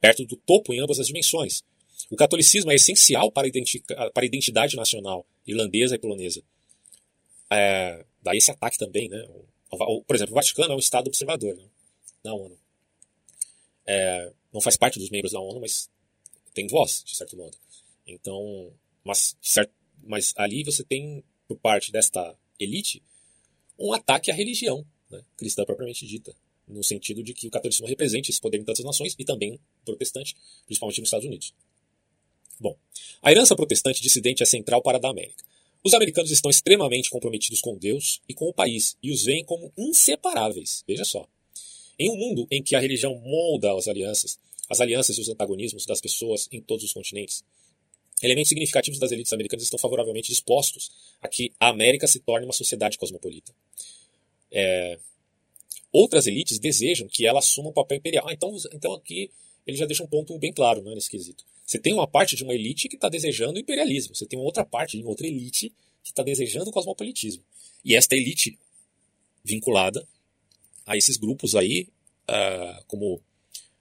perto do topo em ambas as dimensões. O catolicismo é essencial para a, identidade nacional irlandesa e polonesa. É, daí esse ataque também, né? Por exemplo, o Vaticano é um Estado observador né? na ONU. É, não faz parte dos membros da ONU, mas tem voz, de certo modo. Então, mas, certo, mas ali você tem, por parte desta elite, um ataque à religião né? cristã propriamente dita no sentido de que o catolicismo represente esse poder em tantas nações e também protestante, principalmente nos Estados Unidos. Bom, a herança protestante dissidente é central para a da América. Os americanos estão extremamente comprometidos com Deus e com o país e os veem como inseparáveis. Veja só. Em um mundo em que a religião molda as alianças, as alianças e os antagonismos das pessoas em todos os continentes, elementos significativos das elites americanas estão favoravelmente dispostos a que a América se torne uma sociedade cosmopolita. É, Outras elites desejam que ela assuma um papel imperial. Ah, então, então aqui ele já deixa um ponto bem claro né, nesse quesito. Você tem uma parte de uma elite que está desejando imperialismo. Você tem outra parte de outra elite que está desejando cosmopolitismo. E esta elite vinculada a esses grupos aí, uh, como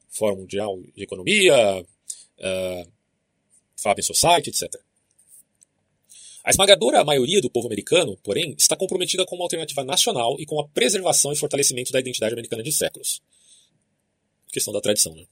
Fórum Mundial de Economia, uh, Fabian Society, etc. A esmagadora maioria do povo americano, porém, está comprometida com uma alternativa nacional e com a preservação e fortalecimento da identidade americana de séculos. Questão da tradição, né?